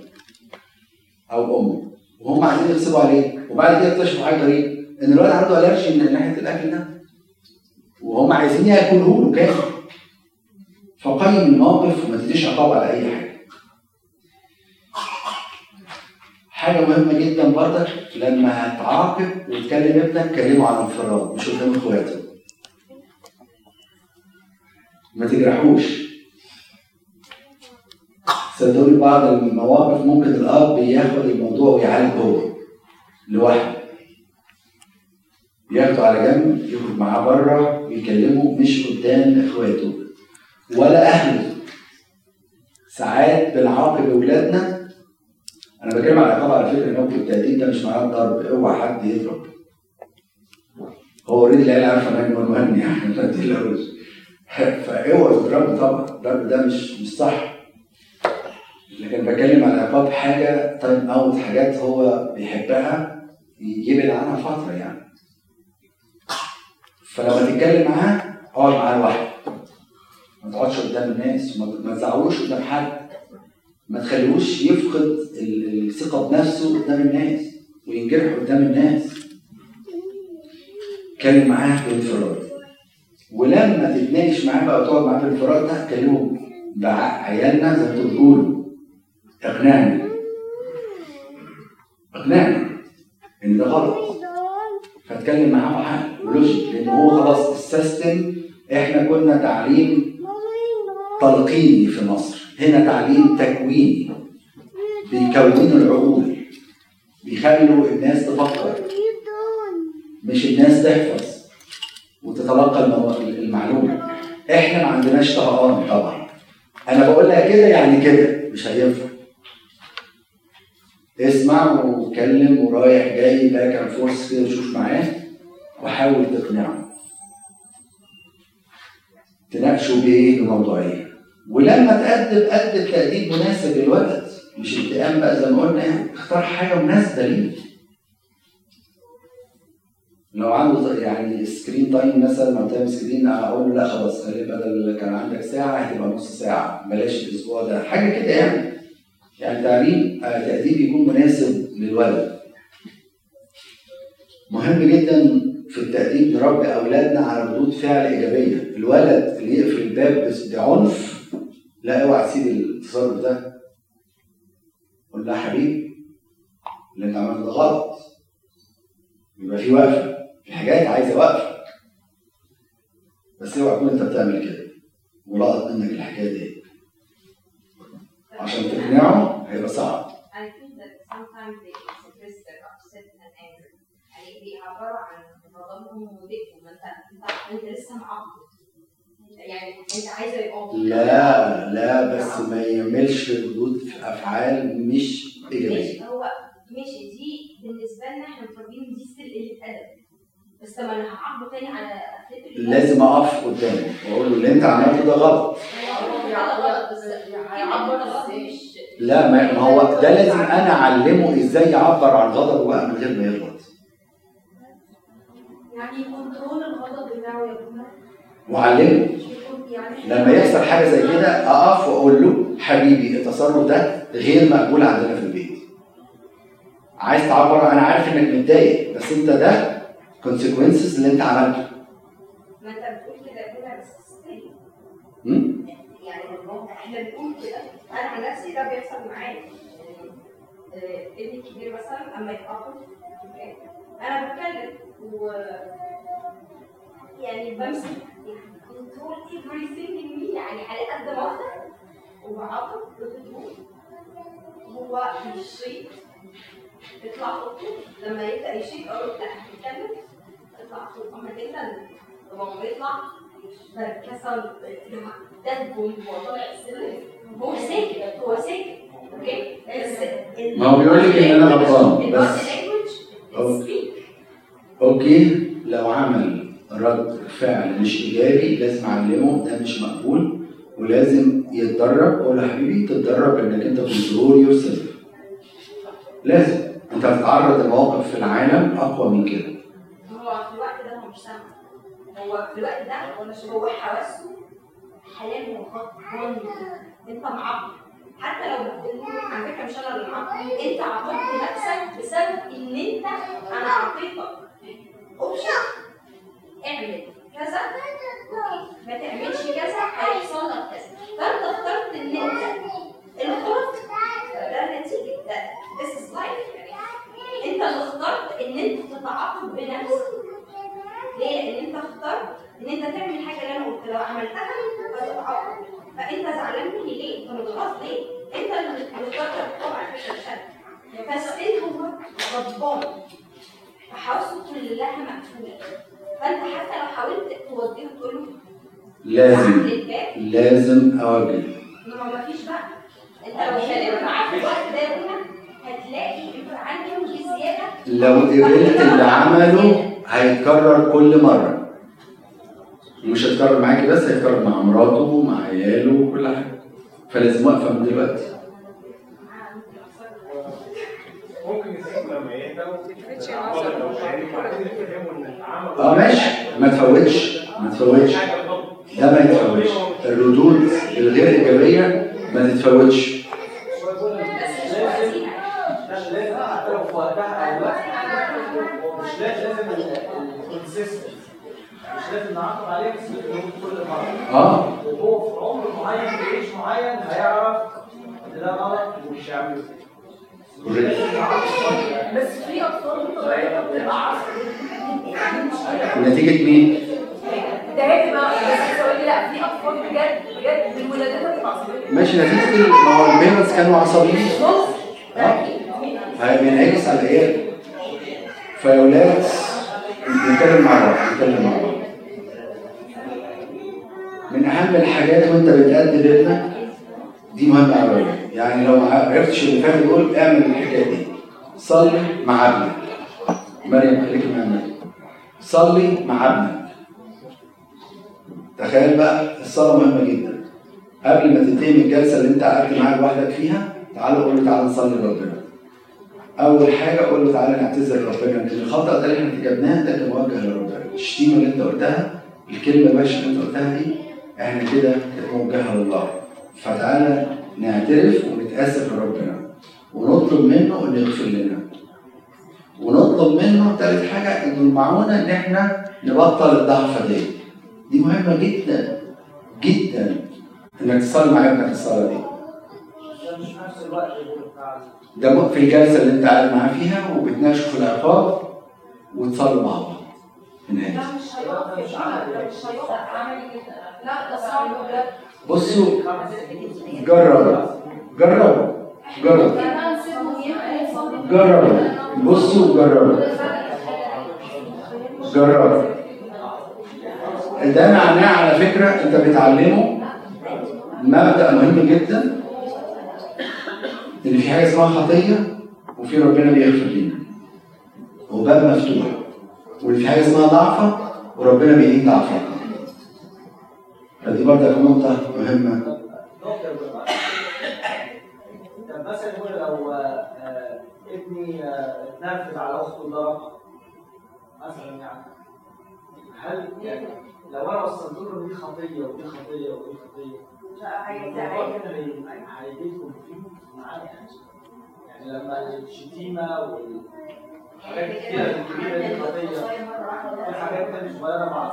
أو أمه. وهم عايزين يغصبوا عليه. وبعد كده اكتشفوا حاجة غريبة. إن الولد عنده الرجي من ناحية الأكل ده. وهم عايزين ياكلوه له كامل فقيم الموقف وما تديش عقاب على أي حاجة. حاجة مهمة جدا برضك لما هتعاقب وتكلم ابنك كلمه على انفراد مش قدام اخواته. ما تجرحوش. صدقوني بعض المواقف ممكن الأب ياخد الموضوع ويعالج هو لوحده. ياخده على جنب يخرج معاه بره ويكلمه مش قدام اخواته. ولا اهله ساعات بنعاقب اولادنا أنا بتكلم على العقاب على فكره ان التهديد ده مش معناه الضرب اوعى حد يضرب. هو already العيال عارفة إن أنا مهم يعني. ما تقلقوش. فاوعى تضربه طبعا الضرب ده مش مش صح. لكن بتكلم على عقاب حاجة time out حاجات هو بيحبها يبعد عنها فترة يعني. فلما تتكلم معاه أقعد معاه لوحده ما تقعدش قدام الناس وما ما تزعلوش قدام حد ما تخليهوش يفقد ال- الثقة بنفسه قدام الناس وينجرح قدام الناس. اتكلم معاه بانفراد ولما تتناقش معاه بقى وتقعد معاه بانفراد ده كلمه عيالنا زي ما بتقولوا. اقنعني. اقنعني إن ده غلط. فاتكلم معاه بحق و logic لأن هو خلاص ال system إحنا كنا تعليم تلقيني في مصر. هنا تعليم تكويني بيكونوا العقول بيخلوا الناس تفكر. مش الناس تحفظ وتتلقى المعلومة. إحنا ما عندناش طهقان طبعا. أنا بقول لك كده يعني كده مش هينفع. اسمع واتكلم ورايح جاي back and forth كده وشوف معاه وحاول تقنعه. تناقشه بايه بموضوعيه ولما تقدم قدم تأديب مناسب للولد مش انتقام بقى زي ما قلنا يعني اختار حاجة مناسبة ليه؟ لو عنده يعني screen time مثلا أو time screen أقول له لا خلاص خلي بدل كان عندك ساعة هتبقى نص ساعة بلاش الأسبوع ده. حاجة كده يعني. يعني تعليم آه، تأديب يكون مناسب للولد. مهم جدا في التأديب نربي أولادنا على ردود فعل إيجابية. الولد اللي يقفل الباب بعنف لا اوعى تسيب التصرف ده. قول له يا حبيبي اللي انت عملته ده غلط. يبقى في وقفة في حاجات عايزة وقفة. بس اوعى تكون انت بتعمل كده. ولقط منك الحكاية دي. عشان تقنعه هيبقى صعب. يعني بيعبروا عن غضبهم وضيقهم انت انت لسه معاقب. يعني انت عايزة يبقى لا لا بس ما يعملش ردود في أفعال مش إيجابية. ماشي هو ماشي دي بالنسبة لنا إحنا متربيين دي ستيل قله ادب. بس لما أنا هعاقبه تاني على لازم أقف قدامه واقول له اللي أنت عملته ده غلط. لا ما ما هو ده لازم أنا أعلمه إزاي يعبر عن غضبه بقى من غير ما يغلط. يعني control الغضب بتاعه يا يعني لما يحصل حاجة زي كده أقف وأقول له حبيبي التصرف ده غير مقبول عندنا في البيت. عايز تعبر أنا عارف إنك متضايق بس أنت ده consequences اللي أنت عملته. ما أنت بتقول كده يا أبونا بس? يعني إحنا بنقول كده. أنا عن نفسي ده بيحصل معايا. آه، ابني الكبير مثلا أما يتعاقب؟ أنا بتكلم و يعني بمسك كنترول everything in me يعني على قد ما أقدر وبعاقب بهدوء هو يشيط يطلع اوضته لما يبدأ يشيط أقول له لا هتتكلم اطلع اوضته أما جدا لما بيطلع كسر دب وهو طالع السلم. هو ساكت. هو ساكت. Okay؟ بس ما هو بيقول لك إن أنا غلطان، بس-. Okay. لو عمل رد فعل مش إيجابي لازم أعلمه ده مش مقبول ولازم يتدرب. أقول له حبيبي تتدرب إنك أنت control your لازم. أنت هتتعرض لمواقف في العالم أقوى من كده. هو في الوقت ده هو مش سامع. هو في الوقت ده هو حواسه حلال وغضبان أنت معاقب حتى لو على فكرة مش أنا اللي أنت عاقبت نفسك بسبب إن أنت أنا اعطيتك اوبشن اعمل كذا ما تعملش كذا هيحصل لك كذا فانت اخترت ان انت الغلط ده النتيجه ده life يعني انت اللي اخترت ان انت تتعاقب بنفسك ليه؟ لأن انت اخترت ان انت تعمل حاجة اللي أنا قلت لو عملتها هتتعاقب فانت زعلان مني ليه؟ انت متغاظ ليه؟ انت اللي اخترت على فكره الشد فستيل هو غضبان فحواسه كلها مقفوله فانت حتى لو حاولت توجهه تقول له لازم لازم اوجه ما ما فيش بقى. انت لو اتكلمت معاه في الوقت ده يا بونا هتلاقي عنده زيادة. لو قبلت اللي عمله هيتكرر كل مرة. ومش هيتكرر معاكي بس هيتكرر مع مراته مع عياله وكل حاجة. فلازم واقفه من دلوقتي. آه ماشي. ما تفوتش. ما تفوتش. ده ما يتفوتش. الردود الغير إيجابية ما تتفوتش. مش لازم في الكونسيستنت مش لازم عليه بس كل مره آه. وهو في عمر معين بيعيش معين هيعرف إن ده غلط ومش هيعمله. بس في اطفال بتبقى عصبيه نتيجة مين؟ ده بقى بس لا في اطفال بجد بجد من ولادتها ماشي نتيجة ما هو كانوا عصبيين. آه. هي بينعكس على العيال فيا ولاد نتكلم مع بعض نتكلم مع بعض. من أهم الحاجات وأنت بتأدب ابنك دي مهمة قوي يعني لو ما عرفتش اللي فات دول اعمل الحكاية دي. صلي مع ابنك. مريم خليكي مع مريم صلي مع ابنك. تخيل بقى الصلاة مهمة جدا. قبل ما تنتهي من الجلسة اللي انت قعدت معاه لوحدك فيها تعالى قول له تعالى نصلي لربنا. أول حاجة قول له تعالى نعتذر لربنا ان الخطأ ده اللي إحنا ارتكبناه ده كان موجه لربنا. الشتيمة اللي انت قلتها الكلمة الوحشة اللي انت قلتها دي إحنا كده كانت موجهة لله. فتعالى نعترف ونتأسف لربنا ونطلب منه انه يغفر لنا. ونطلب منه ثالث حاجة إنه المعونه إن إحنا نبطل الضعفه دي. دي مهمة جدا جدا. إنك تصلي مع ابنك الصلاة دي. ده في الجلسة اللي أنت قاعد معاه فيها وبتناقشوا في العقاب وتصلوا مع بعض. لا مش هيقف مش هيقف. عملي جدا لا ده صعب بجد. بصوا أنا نسيبهم يبقوا جربوا بصوا جربوا جربوا ده معناه على فكرة أنت بتعلمه مبدأ مهم جدا إن في حاجة اسمها خطية وفي ربنا بيغفر لنا وباب مفتوح. وإن في حاجة اسمها ضعفة وربنا بيعين ضعفك. فدي برضه نقطة مهمة نقطة يا جماعة. طب مثلا يقول لو آه، ابني آه، اتنرفز على أخته ضربها مثلا يعني هل يعني لو أنا وصلت له دي خطية ودي خطية ودي خطية هيجيلكم فيه معانا يعني يعني لما الشتيمة الكبيره دي خطيه في حاجات تانية مع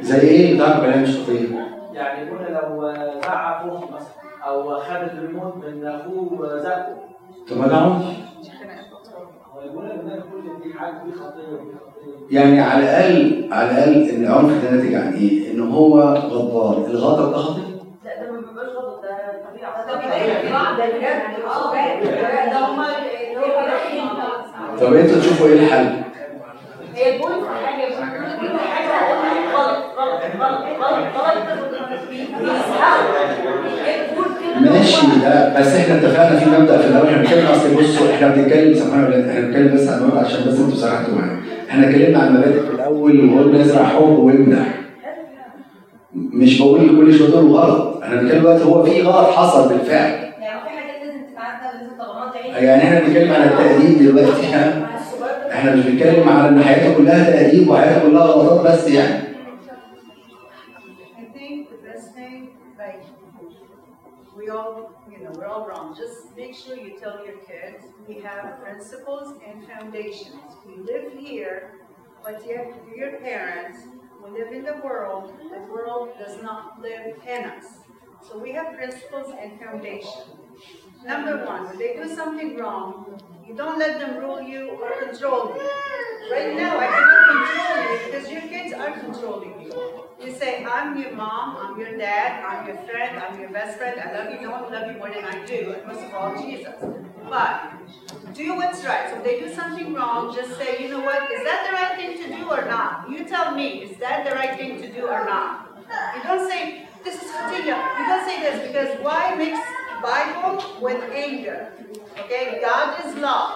زي إيه؟ بتاع بلاها مش خطية؟ يعني يقول لو زعق اخته مثلا أو خد الريموت من أخوه زقه طب ما ده يعني على الأقل على الأقل العنف ده ناتج عن إيه؟ إن هو غضبان، الغضب ده خطية؟ لا ده ما بيبقاش غلط ده طبيعه ده طبيعي. ده بجد. آه ده هما اللي هو طب أنتوا تشوفوا إيه الحل؟ هي البوينت حاجة كل حاجة غلط غلط غلط غلط غلط. ماشي ده بس إحنا اتفقنا في مبدأ في الأول. إحنا بنتكلم أصل بصوا إحنا بنتكلم سبحان الله إحنا بنتكلم بس عن عشان بس أنتوا سرحتوا معايا. إحنا اتكلمنا عن المبادئ في الأول وقلنا ازرع حب وامدح مش بقول كل شوية غلط إحنا بنتكلم دلوقتي هو في غلط حصل بالفعل. يعني احنا بنتكلم عن التأديب دلوقتي احنا احنا مش بنتكلم على ان حياته كلها تأديب وحياته كلها غلطات بس يعني I think the best thing, like, we all, you know, we're all wrong. Just make sure you tell your kids, we have principles and foundations. We live here, but yet your parents, we live in the world, the world does not live in us. So we have principles and foundation. Number one, when they do something wrong, you don't let them rule you or control you. Right now, I cannot control you because your kids are controlling you. You say, I'm your mom, I'm your dad, I'm your friend, I'm your best friend, I love you, no one will love you more than I do, and most of all, Jesus. But do what's right. So if they do something wrong, just say, you know what, is that the right thing to do or not? You tell me, is that the right thing to do or not? You don't say, this is Khadija. You don't say this because why mix Bible with anger? Okay, God is love.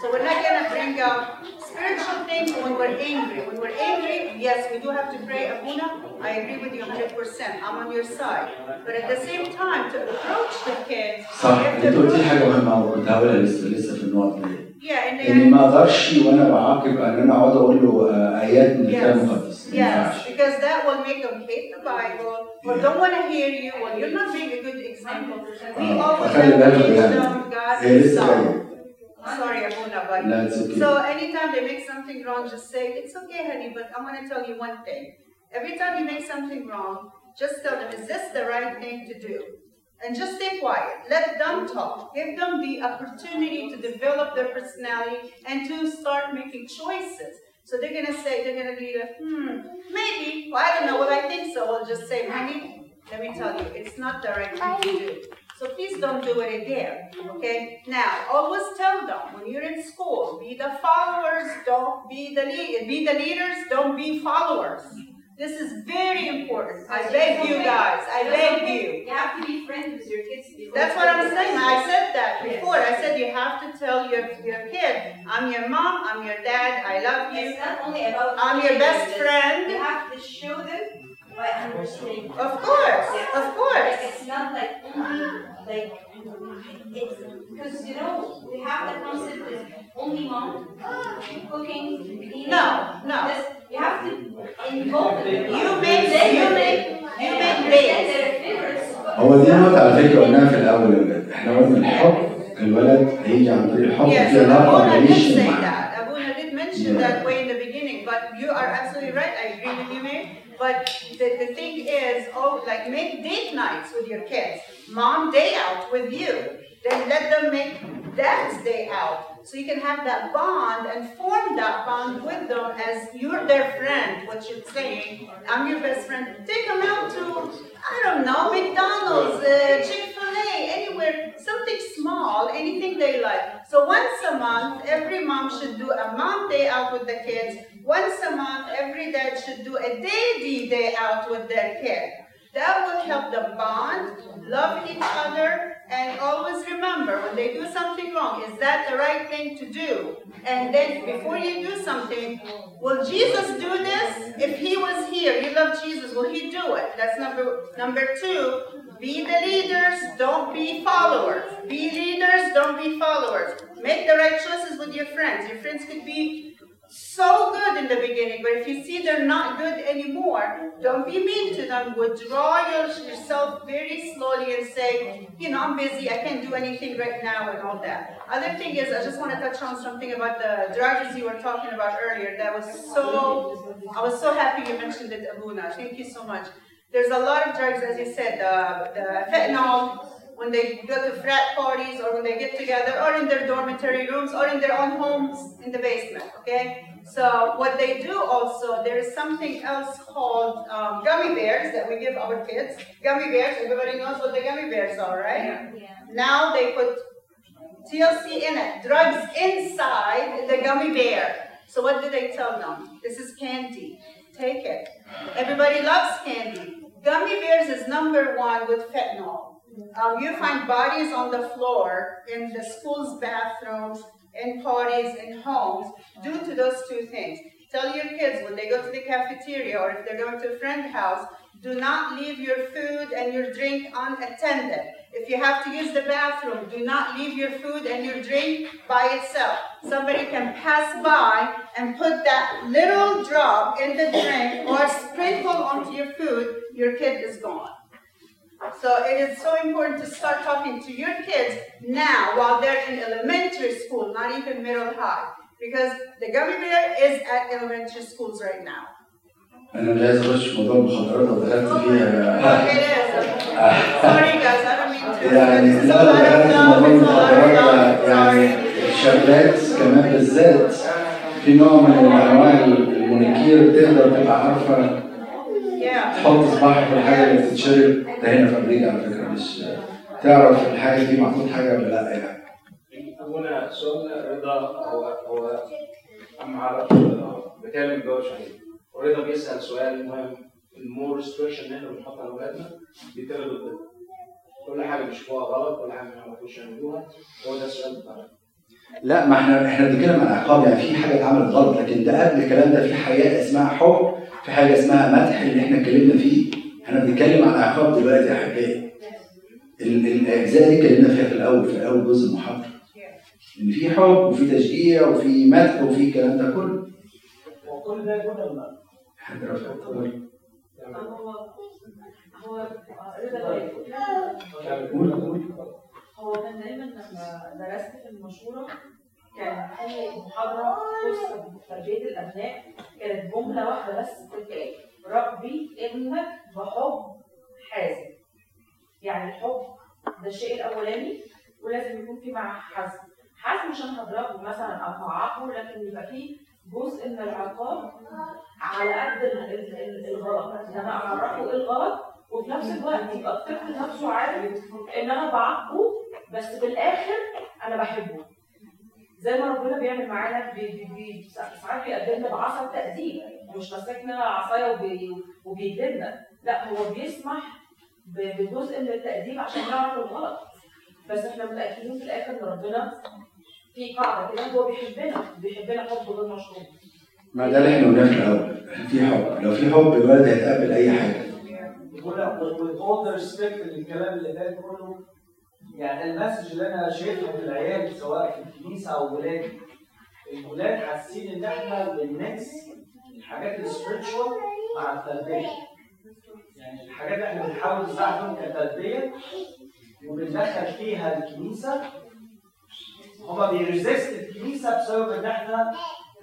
So we're not gonna bring up spiritual things when we're angry. When we're angry, yes, we do have to pray. Abuna, I agree with you 100%. I'm on your side. But at the same time, to approach the kids, صح we have انت to قلت approach- حاجه مهمه وكنت هقولها لسه لسه في النقط دي Yeah, and اني then ما اقدرش وانا بعاقب ان انا اقعد اقول له آه، ايات من الكتاب Yes. المقدس ما Yes, ينفعش because that will make them hate the Bible or Yeah. don't want to hear you or you're not being a good example. We آه، always فخلي have to بالك teach يعني. them God هي is لسه love. جايه Sorry, Abuna, but لا اتس اوكي so anytime they make something wrong, just say, it's okay, honey, but I'm gonna tell you one thing. Every time you make something wrong, just tell them, is this the right thing to do? And just stay quiet. Let them talk. Give them the opportunity to develop their personality and to start making choices. So they're gonna say, they're gonna be like, hmm, maybe, well, I don't know, what I think so. I'll just say, honey, let me tell you, it's not the right thing to do. So please don't do it again, okay? Now, always tell them when you're in school, be the followers, don't be the lead, be the leaders, don't be followers. This is very important. I beg you guys, I beg you. You have to be friends with your kids. That's what I'm saying. I said that before. I said you have to tell your, your kid, I'm your mom, I'm your dad, I love you, It's not only about. I'm your best friend. You have to show them by understanding. Of course, of course. It's not like only like it's because you know we have the concept only mom cooking, cleaning. No, no. This, you have to involve them. You make, Then you when make, they- you and make understand base. their favorites. هو دي نقطة على فكرة قلناها في الأول يا ولاد، احنا قلنا الحب الولد هيجي عن طريق الحب Yes, في علاقة Abuna did ريليشن say معاه. that. Abuna did mention Yeah. that way in the beginning, but you are absolutely right. I agree with you, May. But the, the thing is, oh, like make date nights with your kids. Mom day out with you. Then let them make dad's day out. So you can have that bond and form that bond with them as you're their friend, what you're saying. I'm your best friend. Take them out to, I don't know, McDonald's, uh, Chick-fil-A, anywhere, something small, anything they like. So once a month, every mom should do a mom day out with the kids. Once a month, every dad should do a daddy day out with their kid. That will help them bond, love each other, and always remember when they do something wrong, is that the right thing to do? And then before you do something, will Jesus do this? If he was here, you love Jesus, will he do it? That's number number two. Be the leaders, don't be followers. Be leaders, don't be followers. Make the right choices with your friends. Your friends could be so good in the beginning, but if you see they're not good anymore, don't be mean to them. Withdraw yourself very slowly and say, you know, I'm busy, I can't do anything right now, and all that. Other thing is, I just want to touch on something about the drugs you were talking about earlier. That was so, I was so happy you mentioned it, Abuna. Thank you so much. There's a lot of drugs, as you said, the, the fentanyl, when they go to frat parties or when they get together or in their dormitory rooms or in their own homes in the basement, okay? So what they do also, there is something else called um, gummy bears that we give our kids. Gummy bears, everybody knows what the gummy bears are, right? Yeah. Now they put TLC in it, drugs inside the gummy bear. So what do they tell them? This is candy. Take it. Everybody loves candy. Gummy bears is number one with fentanyl. Um, you find bodies on the floor in the school's bathrooms, in parties, in homes, due to those two things. Tell your kids when they go to the cafeteria or if they're going to a friend's house, do not leave your food and your drink unattended. If you have to use the bathroom, do not leave your food and your drink by itself. Somebody can pass by and put that little drop in the drink or sprinkle onto your food, your kid is gone. So it is so important to start talking to your kids now while they're in elementary school, not even middle high. Because the gummy bear is at elementary schools right now. انا مش عايز اخش في موضوع المخدرات لو دخلت فيها It is. Sorry guys, I don't mean to. يعني It's لا a لو lot of دخلت في love, موضوع it's a lot of المخدرات love. يعني Sorry. الشابات كمان بالذات في نوع من انواع المونيكير تقدر تبقى عارفه Yeah. تحط صباعها في الحاجة اللي بتتشرب ده هنا في أمريكا على فكرة. مش تعرف الحاجة دي محطوط حاجة ولا لأ يعني. هنا سؤال رضا هو هو اهم حاجة بتكلم الجواب عليه. ورضا بيسأل سؤال مهم. ال more restriction اللي إحنا بنحطها على اولادنا بيتم ضدنا كل حاجة بيشوفوها غلط كل حاجة ما يعرفوش يعملوها هو ده السؤال بتاعنا. لا ما إحنا إحنا بنتكلم عن عقاب يعني في حاجة اتعملت غلط لكن ده قبل الكلام ده في حياه اسمها حب في حاجة اسمها مدح اللي إحنا اتكلمنا فيه إحنا بنتكلم عن عقاب دلوقتي يا ال- الاجزاء دي اتكلمنا فيها في الأول في اول جزء المحاضره ان في حب وفي تشجيع وفي مدح وفي الكلام ده كله وكل ده لما حد رفع الطبل هو هو هو كان دايما لما درست في المشورة كان في محاضرة خاصة بتربية الأبناء كانت جملة واحدة بس بتتقال ربي ابنك بحب حازم. يعني الحب ده الشيء الأولاني ولازم يكون في معاه حزم. حزم مش أنا هضربه مثلا أو هعاقبه لكن يبقى فيه جزء من العقاب على قد ال- ال- ال- الغلط. ان أنا أعرفه إيه الغلط وفي نفس الوقت يبقى الطفل نفسه عارف إن أنا بعاقبه بس في الآخر أنا بحبه زي ما ربنا بيعمل معانا بي بي بي ساعات بيقدمنا بعصا تأديب مش ماسكنا عصاية وبي وبيجلدنا لا هو بيسمح بجزء من التأديب عشان نعرف الغلط. بس إحنا متأكدين في الآخر إن ربنا في قاعدة كده هو بيحبنا بيحبنا حب غير مشروط. ما ده اللي إحنا قلناه في الأول. في حب. لو في حب الولد هيتقبل أي حاجة. يقول لك with all the respect للكلام اللي فات كله يعني ال message اللي أنا شايفها في العيال سواء في الكنيسة أو ولادي الولاد حاسين إن إحنا بن mix الحاجات ال spiritual مع التربيه يعني الحاجات اللي إحنا بنحاول نساعدهم كتربيه وبندخل فيها الكنيسة. هما بي resist الكنيسة بسبب إن إحنا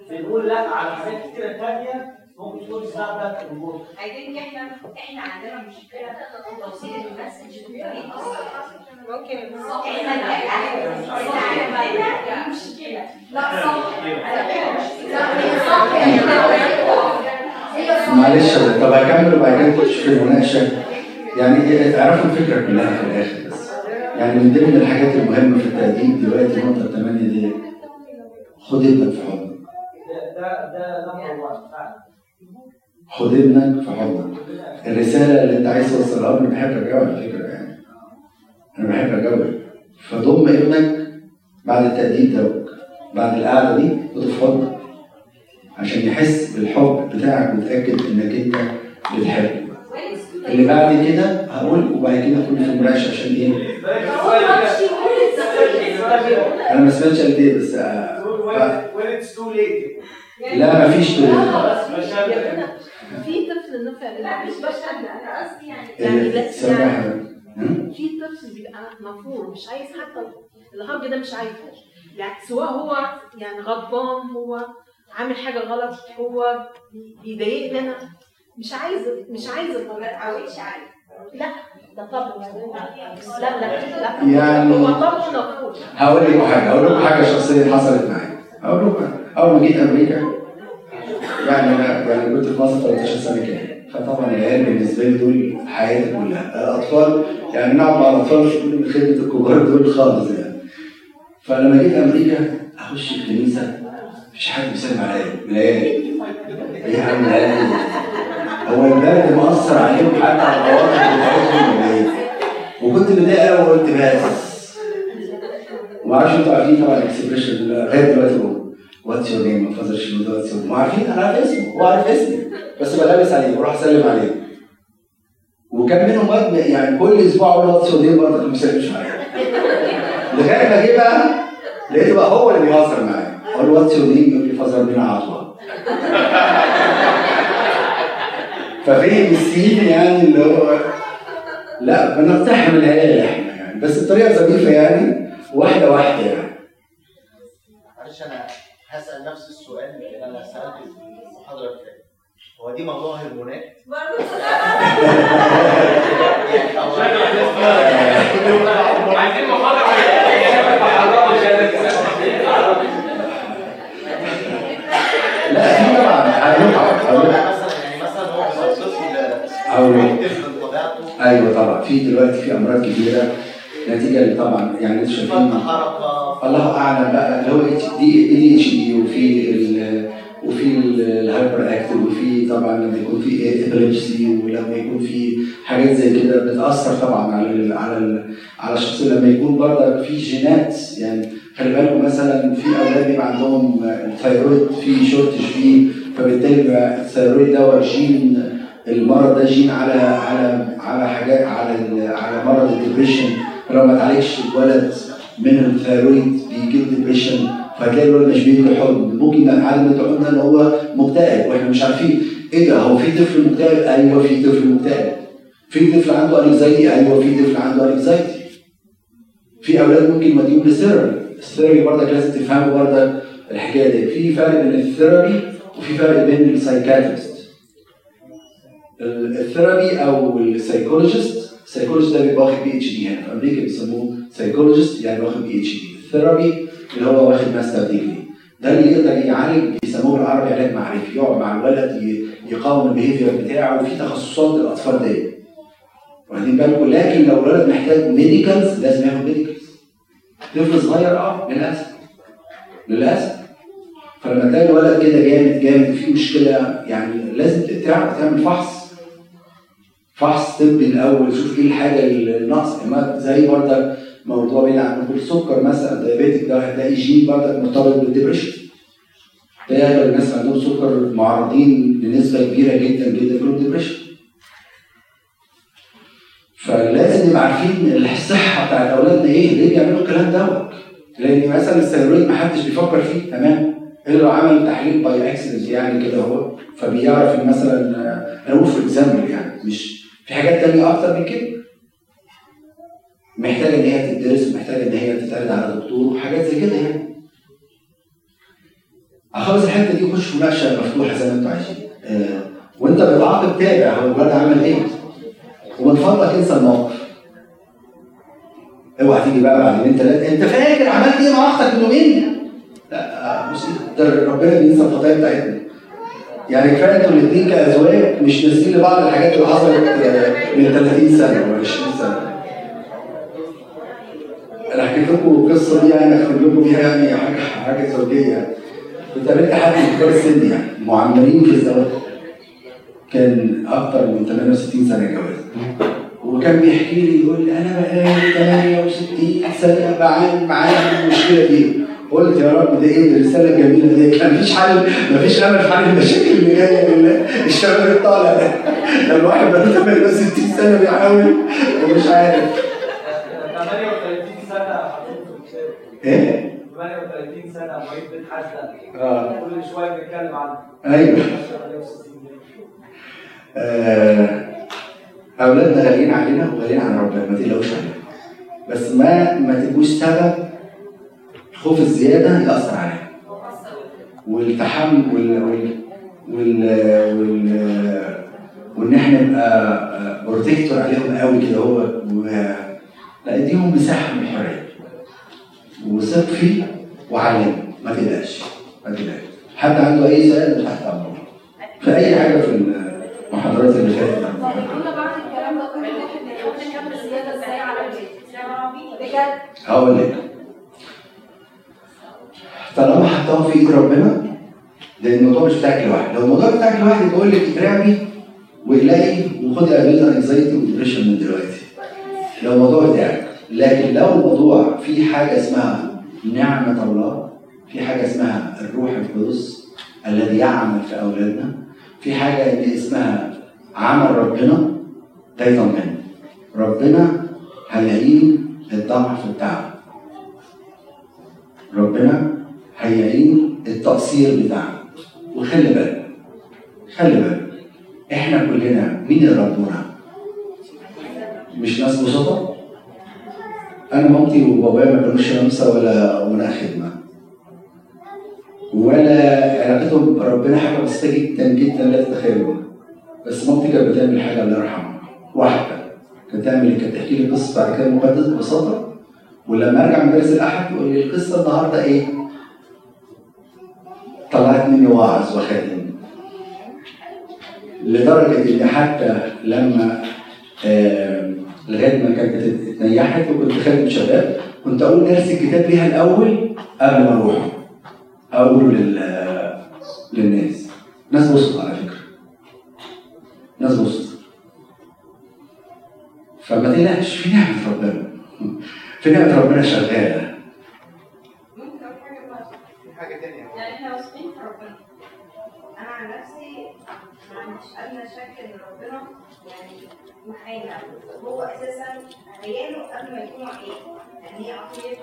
بنقول لأ على حاجات كتيرة تانية ممكن تكون بتاعت الجمهور I think إحنا إحنا عندنا مشكلة في توصيل ال message. بطريقه ممكن لا صح. معلش طب هكمل وبعد كده نخش في المناقشة. يعني اعرفوا الفكرة كلها في الآخر بس. يعني من ضمن الحاجات المهمة في التقديم دلوقتي النقطه الثمانيه دي خد ابنك في حضنك. ده ده ده نمبر 1 فعلا خد ابنك في حضنك. الرسالة اللي أنت عايز توصلها أنا بحب أجاوب على فكره يعني أنا بحب اجاوب فضم ابنك بعد التقديم ده بعد القعدة دي حضنك عشان يحس بالحب بتاعك ويتأكد إنك أنت بتحبه. اللي بعد كده هقول وبعد كده ادخل في المناقشة عشان إيه؟ أنا ما سمعتش قد إيه بس آه، لا مفيش مشان في طفل نفع لا مش بشهد أنا قصدي يعني يعني لا- إيه، سامح هم؟ في طفل بيبقى مفهوم مش عايز حتى الهج ده مش عايزه. يعني سواء هو يعني غضبان هو عامل حاجة غلط هو بيضايقني. أنا مش عايز مش عايز ما تعودش عليه لا ده طبعا. لا لا لا. يعني- هو طبعا مفهوم هقول لكم حاجة هقول لكم حاجة شخصية حصلت معايا. هقول لكم أول ما جيت أمريكا يعني أنا يعني كنت في مصر 13 سنة كده. فطبعا العيال بالنسبة لي دول حياتي كلها. الأطفال يعني نقعد مع الاطفال مش من خدمة الكبار دول خالص يعني. فلما جيت أمريكا أخش الكنيسة مفيش حد بيسلم عليا. العيال إيه يا عم؟ هو البرد مأثر عليهم حتى على العواطف بتاعتهم ولا إيه؟ وكنت متضايق قوي وقلت بس. وما أعرفش أنتوا عارفين طبعا ال expression لغاية دلوقتي what's your name ما شنو what's your ما عارفين أنا عارف اسمه. هو عارف اسمي. بس بلبس عليه بروح اسلم عليه. وكان منهم واد يعني كل أسبوع أقول له your name برضه ما بيسلمش عليا لغاية ما جه بقى لقيته بقى هو اللي بيهزر معايا. أقول له واتس يور نيم يقول لي فازر بينا عطوه ففهم السين يعني اللي هو لا بنقتحم العيال إحنا يعني. بس بطريقة ظريفة يعني واحدة واحدة يعني. معلش أنا هسأل نفس السؤال اللي أنا سالته في المحاضره هو دي يعني هو عايزين محاضرة لا في طبعا بطبيعته أيوه طبعا. في دلوقتي في أمراض كبيرة. نتيجة طبعا يعني أنتوا شايفين الله أعلم بقى اللي هو ADHD وفي وفي ال hyperactive وفي طبعا لما يكون في epilepsy ولما يكون في حاجات زي كده بتأثر طبعا على على على الشخص. لما يكون برضه في جينات يعني خلي بالكم مثلا في أولاد بيبقى عندهم ال thyroid في shortage فيه فبالتالي ال thyroid ده جين المرض ده جين على على على حاجات على على مرض ال depression فلو ما تعالجش الولد من ال thyroid بيجي له depression فهتلاقي الولد مش بيجي حلم ممكن الحلم ده ان هو مكتئب وإحنا مش عارفين. إيه ده؟ هو في طفل مكتئب؟ أيوه في طفل مكتئب. في طفل عنده anxiety أيوه في طفل عنده anxiety في أولاد ممكن يوديهم لل therapy. ال therapy برضك لازم تفهموا برضك الحكاية دي. في فرق بين ال therapy وفي فرق بين ال psychiatrist. ال therapy أو ال psychologist ال psychologist ده بيبقى واخد PhD هنا في أمريكا بيسموه psychologist يعني واخد PhD ال therapy اللي هو واخد master degree ده اللي يقدر يعالج بيسموه بالعربي علاج معرفي. يقعد مع الولد يقاوم ال behavior بتاعه وفي تخصصات الاطفال دي. واخدين بالكم؟ لكن لو الولد محتاج medicals لازم ياخد medicals طفل صغير آه للأسف. للأسف. فلما تلاقي الولد كده جامد جامد في مشكلة يعني لازم تعمل فحص. فحص طبي الأول شوف إيه الحاجة الناقصه ما زي برضه موضوع بعيد عنكم السكر مثلا ال diabetic ده هتلاقي جين برضه مرتبط بال depression تلاقي اغلب الناس عندهم سكر معرضين لنسبه كبيرة جدا جدا يكونوا depression فلازم نبقى عارفين الصحة بتاعت أولادنا إيه ليه بيعملوا الكلام دوت لأن مثلا ال thyroid ما حدش بيفكر فيه. تمام؟ إلا لو عمل تحليل by accident يعني كده أهو. فبيعرف إن مثلا أنا بقول في example يعني مش في حاجات تانية أكتر من كده. محتاجة إن هي تدرس ومحتاجه إن هي تتعرض على دكتور وحاجات زي كده يعني. أخلص الحتة دي وأخش مناقشة مفتوحة زي ما أنتم عايزين. آه، وأنت بتعاقب تابع هو الولد عمل إيه؟ ومن فضلك انسى الموقف. اوعى تيجي بقى بعد يومين ثلاثة أنت فاكر عملت إيه مع أختك من يومين؟ لا ده ربنا بينسى الخطايا بتاعتنا. يعني كفاية إنتوا الاثنين كأزواج مش ناسيين لبعض الحاجات اللي حصلت آه، من 30 سنة ولا 20 سنة. أنا حكيت لكم القصة دي يعني اختم لكم بيها يعني حاجة حاجة زوجية. كنت قابلت حد من كبار السن يعني. معمرين في الزواج. كان أكتر من 68 سنة جواز. وكان بيحكي لي يقول لي أنا بقالي 68 سنة بعاني معايا المشكلة دي. قلت يا رب ده إيه؟ الرساله الجميله دي كان مفيش حل مفيش امل في حل المشاكل اللي جاية لله الشباب الطالع ده. الواحد بقى 68 سنة بيحاول ومش عارف 38 سنه حطيت في الكتاب إيه؟ 38 سنه معيد بتحدى آه كل شوية بنتكلم عنه أيوه. آه، أولادنا غاليين علينا وغاليين على ربنا ما تقلقوش علينا. بس ما ما تبقوش سبب الخوف الزيادة ياثر علينا. والتحمل وال وال وال, وال وإن إحنا نبقى بروتكتور عليهم قوي كده هو و- لا اديهم مساحة من الحرية. وثق فيه وعلمه ما تقلقش ما تقلقش. حد عنده أي سؤال تحت امره في أي حاجة في المحاضرات اللي فاتت؟ كنا بعد الكلام ده كله نحط كم زيادة إزاي على البيت؟ بجد؟ هقول لك. طالما حطاهم في إيد ربنا لأن الموضوع مش بتاعك لوحدك لو الموضوع بتاعك لوحدك يقول لك اترعبي واقلقي وخدي ادويه anxiety و depression من دلوقتي. لو الموضوع بتاعك لكن لو الموضوع في حاجة اسمها نعمة الله في حاجة اسمها الروح القدس الذي يعمل في أولادنا في حاجة اسمها عمل ربنا ده يطمنا ربنا هيعين الضعف بتاعنا ربنا هيعين التقصير بتاعنا وخلي بالك خلي بالك إحنا كلنا مين اللي ربنا مش ناس بسطة؟ أنا مامتي وبابايا ما كانوش نمسة ولا ولا خدمة. ولا علاقتهم بربنا حاجة بسيطة جدا جدا لا تتخيلوها. بس مامتي كانت بتعمل حاجة الله يرحمها. واحدة. كانت تعمل كانت تحكي لي قصة بعد كده مقدس ببساطة. ولما أرجع من درس الأحد يقول لي القصة النهاردة إيه؟ طلعت مني واعظ وخادم لدرجة إن حتى لما آه لغاية ما كانت اتنيحت وكنت خادم شباب كنت أقول درس الكتاب ليها الأول قبل ما أروح. أقوله لل للناس. ناس بسط على فكرة. ناس بسط فما تقلقش في نعمة ربنا. في نعمة ربنا شغالة. معانا هو أساسا عياله قبل ما يكونوا عيال. يعني هي عطيه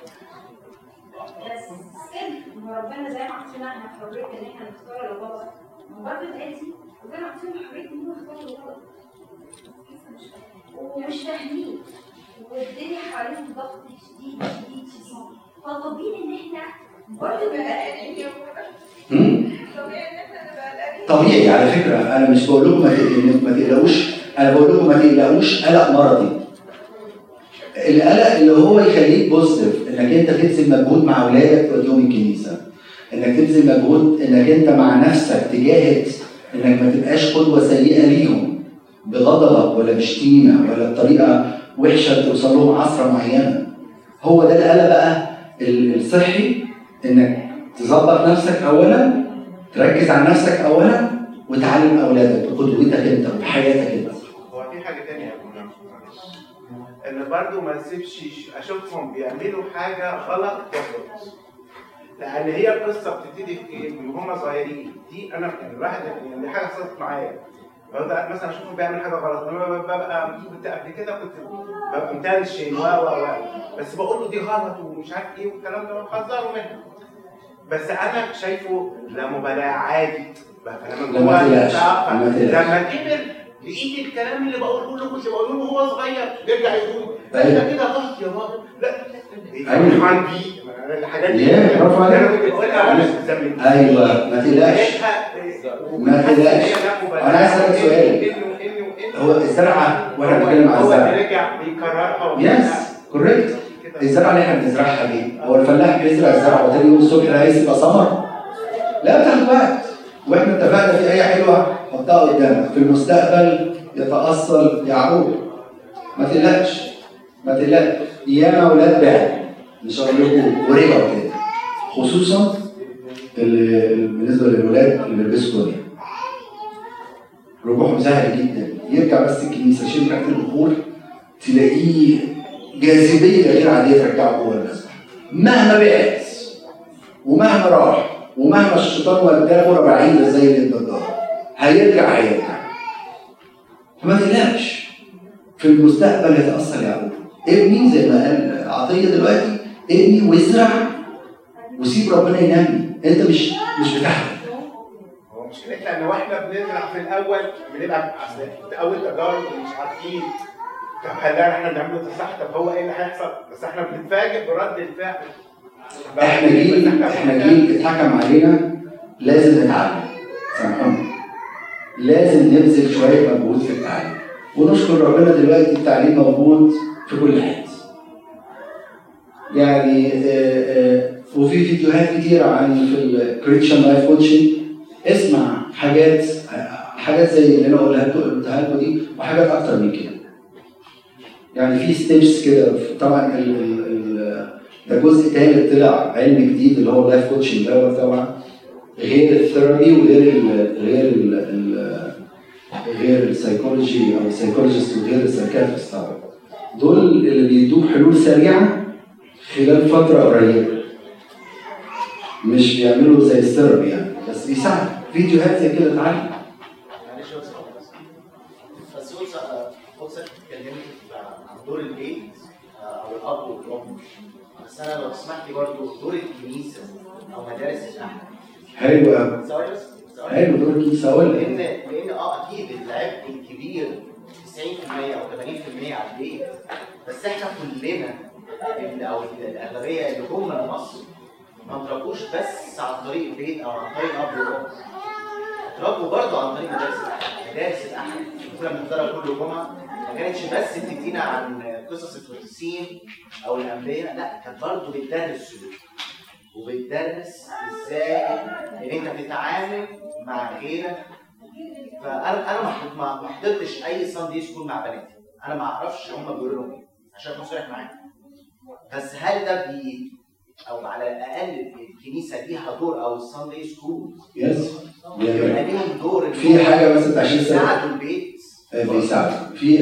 بس هو ربنا زي ما عطينا إحنا حرية إن إحنا نختار الغلط برضه دلوقتي ربنا عطينا حرية إن هم يختاروا الغلط ومش فاهمين. والدنيا حواليهم ضغط شديد شديد شديد. فطبيعي إن إحنا هم؟ طبيعي على فكرة. أنا مش بقول لكم ما تق- ما تقلقوش. أنا بقول لكم ما تقلقوش قلق مرضي. القلق اللي هو يخليك بوزيتيف إنك أنت تبذل مجهود مع أولادك توديهم الكنيسة. إنك تبذل مجهود إنك أنت مع نفسك تجاهد إنك ما تبقاش قدوة سيئة ليهم. بغضبك ولا بشتيمة ولا بطريقة وحشة توصل لهم عصرة معينة. هو ده القلق بقى ال- الصحي إنك تظبط نفسك اولا تركز على نفسك اولا وتعلم أولادك بقدوتك أنت وبحياتك انت هو في حاجة تانية يا معلش إن برضو ما نسيبش أشوفهم بيعملوا حاجة غلط وغلط لأن هي القصة بتبتدي في إيه؟ من هم صغيرين. دي أنا يعني الواحد يعني دي حاجة حصلت معايا. مثلا أشوفه بيعمل حاجة غلط أنا ببقى كنت قبل كده كنت ببقى متنشن و و و بس بقول له دي غلط ومش عارف إيه والكلام ده بحذره منه بس أنا شايفه لا مبالاة عادي. بقى تقلقش. لما كبر لقيت الكلام اللي بقوله له كنت بقوله له وهو صغير. يرجع يقول لا أيوة. ده كده غلط يا بابا لا. فرحان بيه الحاجات دي برافو عليك. أنا وأنا أيوه ما تقلقش. ما تقلقش. أنا عايز أسألك سؤال. هو الزرعة وإحنا بنتكلم عن هو الزرع رجع بيكررها yes correct الزرعه اللي إحنا بنزرعها دي هو الفلاح بيزرع الزرع وتاني يوم الصبح الرئيس يبقى ثمر لا بتاخد وقت وإحنا اتفقنا في أي حلوة حطها قدامك في المستقبل يتأصل يعقوب. ما تقلقش ما تقلقش. ياما أولاد بعد هقول لكم ورجعوا تاني خصوصا ال- بالنسبة للولاد اللي بيلبسوا دنيا رجوعهم سهل جدا. يرجع بس الكنيسة يشم ريحه البخور تلاقيه جاذبية غير عادية ترجعه جوه المسبح مهما بعد ومهما راح ومهما الشيطان وداه غرة بعيدة زي الدجار هيرجع هيرجع. فما تقلقش. في المستقبل يتأثر يعقوب ابني زي ما قال عطية دلوقتي ابني وازرع وسيب ربنا ينمي. انت مش مش بتاعك مشكلتنا إن وإحنا بنزرع في الأول بنبقى أول تجارب ومش عارفين. طب هل إحنا بنعمله ده صح طب هو إيه اللي هيحصل؟ بس إحنا بنتفاجئ برد الفعل. إحنا جيل إحنا جيل اتحكم علينا لازم نتعلم. سامحوني. لازم نبذل شوية مجهود في التعليم. ونشكر ربنا دلوقتي التعليم موجود في كل حتة. يعني آه، آه، وفي فيديوهات كتير عن في ال Christian life coaching اسمع حاجات حاجات زي اللي أنا قلتها لكم دي وحاجات أكتر من كده. يعني في steps كده طبعا ال ال ده جزء تالت طلع علم جديد اللي هو life coaching دوت طبعا. غير ال therapy وغير ال غير ال ال غير السايكولوجي أو ال psychologist وغير ال psychiatrist طبعا. دول اللي بيدوك حلول سريعة خلال فترة قريبة. مش بيعملوا زي الثيرابي يعني بس بيساعد فيديوهات زي كده اتعلم معلش يا أستاذ بس. بس قلت قلت اتكلمت عن دور البيت آه، أو الأب والأم. بس أنا لو تسمح لي برضه دور الكنيسة أو مدارس الأحد. ثواني. حلو دور الكنيسة أقول لأن لأن آه أكيد العبء الكبير 90% أو 80% على البيت بس إحنا كلنا أو الأغلبية اللي هم من مصر ما تربوش بس عن طريق البيت أو عن طريق الأب والأم. اتربوا برضه عن طريق مدارس الأحد. مدارس الأحد كنا بنحضرها كل جمعة. ما كانتش بس بتدينا عن قصص القديسين أو الأنبياء لا كانت برضه بتدرس سلوك. وبتدرس إزاي إن أنت بتتعامل مع غيرك. فأنا أنا ما- حضرتش أي ساندي سكول مع بناتي. أنا ما أعرفش هم بيقولوا لهم إيه. عشان أكون صريح معاك. بس هل ده بي أو على الأقل الكنيسة ليها دور أو ال Sunday school yes يبقى ليهم دور في حاجة بس عشان يساعدوا البيت. بيساعد. في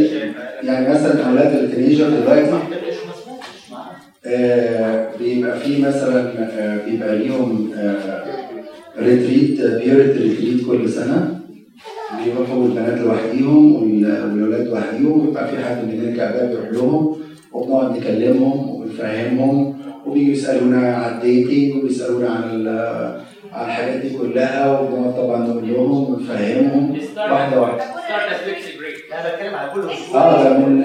يعني مثلا أولاد ال teenager دلوقتي آه، بيبقى في مثلا آه، بيبقى ليهم retreat بيرت retreat كل سنة. بيروحوا البنات لوحديهم وال- والولاد لوحديهم ويبقى في حد من بقى بيروح لهم وبنقعد نكلمهم وبنفهمهم وبيجوا يسالونا عن ال dating وبيسألونا عن عن الحاجات دي كلها وبنقعد طبعا نقول لهم ونفهمهم واحدة واحدة. start break لا بتكلم على كل آه من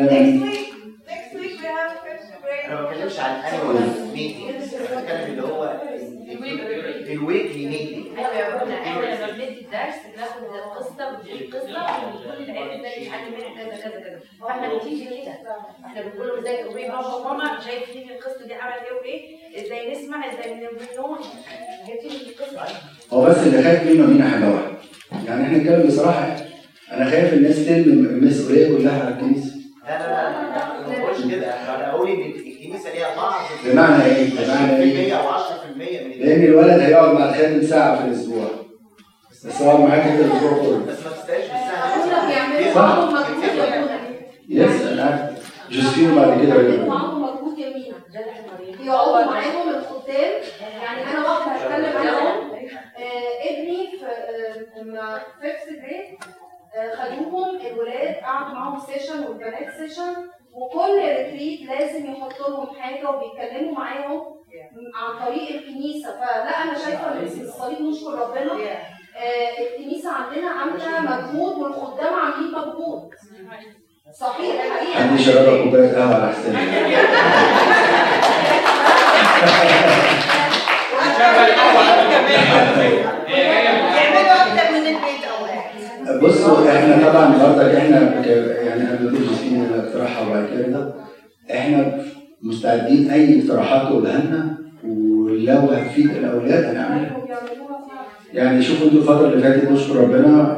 بتكلمش عن annual meetings أنا بتكلم اللي هو ال weekly meeting أيوه يا ربنا إحنا لما بندي الدرس بناخد القصة القصة وكل العيال إزاي يتعلم منها كذا كذا كذا. فإحنا بنتيجي كده إحنا بنقول له إزاي تقوي بابا وماما شايفين القصة دي عملت إيه وإيه؟ إزاي نسمع إزاي نقول في القصة. هو بس اللي خايف منه منها حاجة واحدة؟ يعني إحنا نتكلم بصراحة أنا خايف الناس ترمي المسؤوليه كلها على الكنيسة. لا لا لا لا ما بقولش كده. أنا بقول إن الكنيسه ليها بعض بمعنى إيه؟ بمعنى إيه؟ 10% أو 10% من لأن الولد هيقعد مع الخادم ساعة في الأسبوع. بس هو معاك انت الأسبوع كله. بس ما تستاهلش بيعملوا صح. معاهم مجهود يا ابونا yes أنا جوزفين بعد كده بيعملوا يقول. معاهم مجهود يمينا يقعدوا معاهم الخدام يعني أنا واحدة هتكلم عنهم آه ابني في آه، لما fifth grade خدوهم الولاد قعدوا معاهم session والبنات session وكل ريتريت لازم يحط لهم حاجة وبيتكلموا معاهم عن طريق الكنيسة. فلا أنا شايفة إن الصليب نشكر ربنا. آه الكنيسة عندنا عاملة مجهود والخدام عاملين مجهود. صحيح حقيقه حد يشربك كوباية قهوة على حسابي. بصوا إحنا طبعا برضك إحنا يعني كده إحنا مستعدين أي اقتراحات تقولها لنا ولو هتفيد الأولاد هنعملها. يعني شوفوا أنتوا الفترة اللي فاتت نشكر ربنا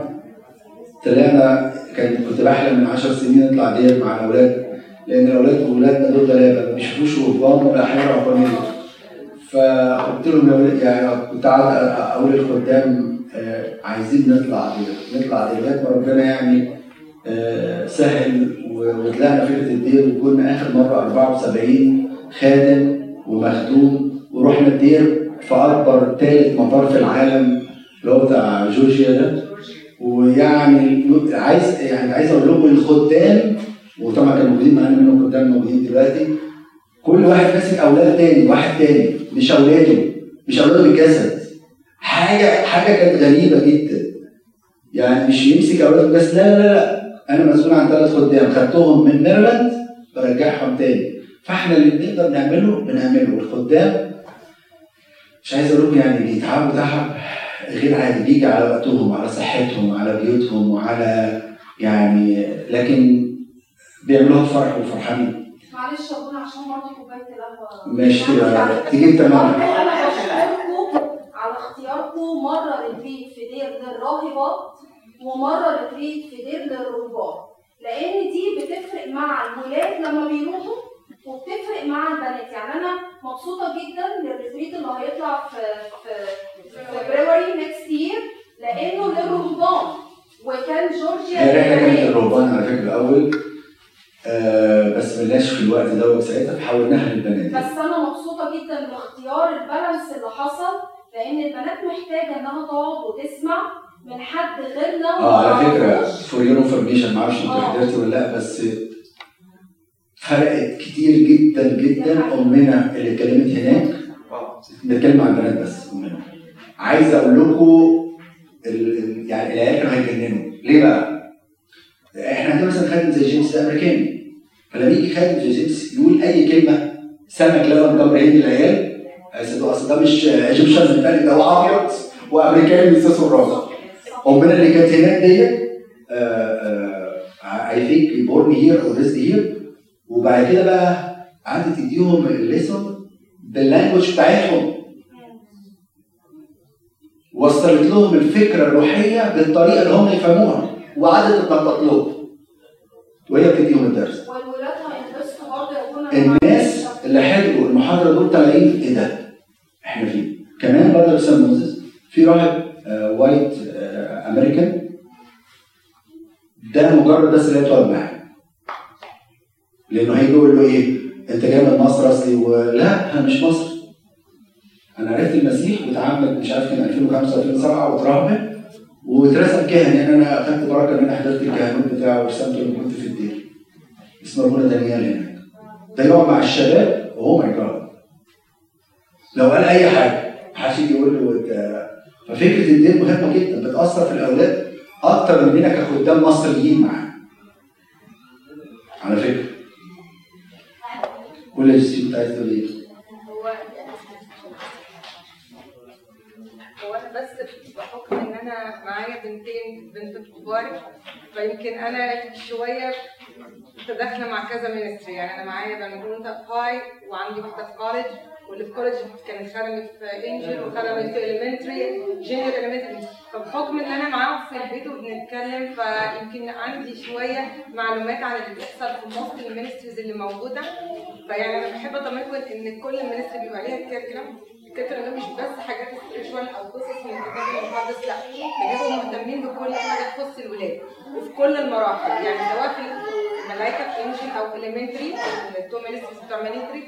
طلعنا كان كنت بحلم من 10 سنين نطلع دير مع الأولاد لأن الأولاد اولادنا دول غلابة ما بيشوفوش رهبان ولا احياء رهبانيه فقلت لهم يعني كنت قاعد أقول للخدام آه، عايزين نطلع دير نطلع دير لغايه ما ربنا يعني سهل و- وطلعنا فكره الدير وكنا آخر مرة 74 خادم ومخدوم ورحنا الدير في أكبر ثالث مطار في العالم اللي هو بتاع جورجيا ده. ويعني عايز يعني عايز أقول لكم الخدام وطبعا كانوا موجودين معانا منهم خدام موجودين دلوقتي. كل واحد ماسك أولاد تاني واحد تاني مش أولاده مش أولاده بالجسد حاجة حاجة كانت غريبة جدا. يعني مش يمسك أولاده بس لا لا لا. أنا مسؤول عن ثلاث خدام خدتهم من ميرلاند برجعهم تاني. فإحنا اللي بنقدر نعمله بنعمله. الخدام مش عايز أقول يعني بيتعبوا تعب غير عادي. بيجي على وقتهم على صحتهم على بيوتهم وعلى يعني لكن بيعملوها بفرح وفرحانين. معلش يا ابونا عشان برضه كوباية القهوة. ماشي تيجي انت معانا. بشكركم على اختياركم مرة retreat في دير للراهبات ومرة retreat في دير للرهبان لأن دي بتفرق مع الولاد لما بيروحوا وبتفرق مع البنات. يعني أنا مبسوطة جدا لل retreat اللي هيطلع في في فبراير next year لأنه للرهبان وكان جورجيا هي. الرهبان على فكرة الأول. آه بس بلاش في الوقت ده وساعتها فحولناها للبنات بس أنا مبسوطة جدا باختيار ال balance اللي حصل لأن البنات محتاجة إنها تقعد وتسمع. من حد غيرنا آه على فكرة. for your information معرفش انت آه. حضرتي ولا لأ بس فرقت كتير جدا جدا أمنا اللي اتكلمت هناك بتكلم عن البنات بس أمنا عايز أقول لكم ال- يعني العيال كانوا هيجننوا ليه بقى؟ إحنا عندنا مثلا خادم زي جيمس ده أمريكاني فلما يجي خادم زي جيمس يقول أي كلمة سمك لبن تمر هندي العيال أصل ده مش Egyptian ده هو ابيض وأمريكاني بيساسوا الراس امنا اللي كانت هناك ديت I think born here or raised here وبعد كده بقى قعدت تديهم ال lesson بال language بتاعتهم وصلت لهم الفكرة الروحية بالطريقة اللي هم يفهموها وقعدت تتنطط لهم. وهي بتديهم الدرس. الناس اللي حضروا المحاضرة دول طالعين إيه ده؟ إحنا فين؟ كمان برضه Saint Moses في راهب آه white American ده مجرد بس اللي تقعد معاه. لأنه هيجي يقول له إيه؟ أنت جاي من مصر أصلي؟ ولا أنا مش مصر. أنا عرفت المسيح واتعمد مش عارف كان 2005 2007 واترهبن واترسم كاهن. يعني أنا أخدت بركة ان أنا حضرت الكهنوت بتاعه ورسمته لما كنت في الدير. اسمه ابونا دانيال هناك. ده يقعد مع الشباب. وهو ماي جاد لو قال أي حاجة محدش يجي يقول له ففكرة الدين مهمة جدا بتأثر في الأولاد أكتر مننا كخدام مصريين معاه على فكرة. كل الجسم أنت عايز تقول إيه؟ هو أنا بس بحكم إن أنا معايا بنتين بنت كبار فيمكن أنا شوية متداخله مع كذا ministry يعني أنا معايا بنوته في high وعندي واحدة في college واللي في college كانت خدمت في angel وخدمت في elementary junior elementary فبحكم إن أنا معاهم في البيت وبنتكلم فيمكن عندي شوية معلومات عن اللي بيحصل في معظم ال ministries اللي موجودة. فيعني أنا بحب اطمنكم إن كل ال ministry بيبقى ليها curriculum ال curriculum ده مش بس حاجات spiritual أو قصص من الكتاب المقدس لأ بيبقوا مهتمين بكل حاجة تخص الولاد وفي كل المراحل. يعني سواء في الملايكه في angel أو elementary ال two ministries بتوع ministry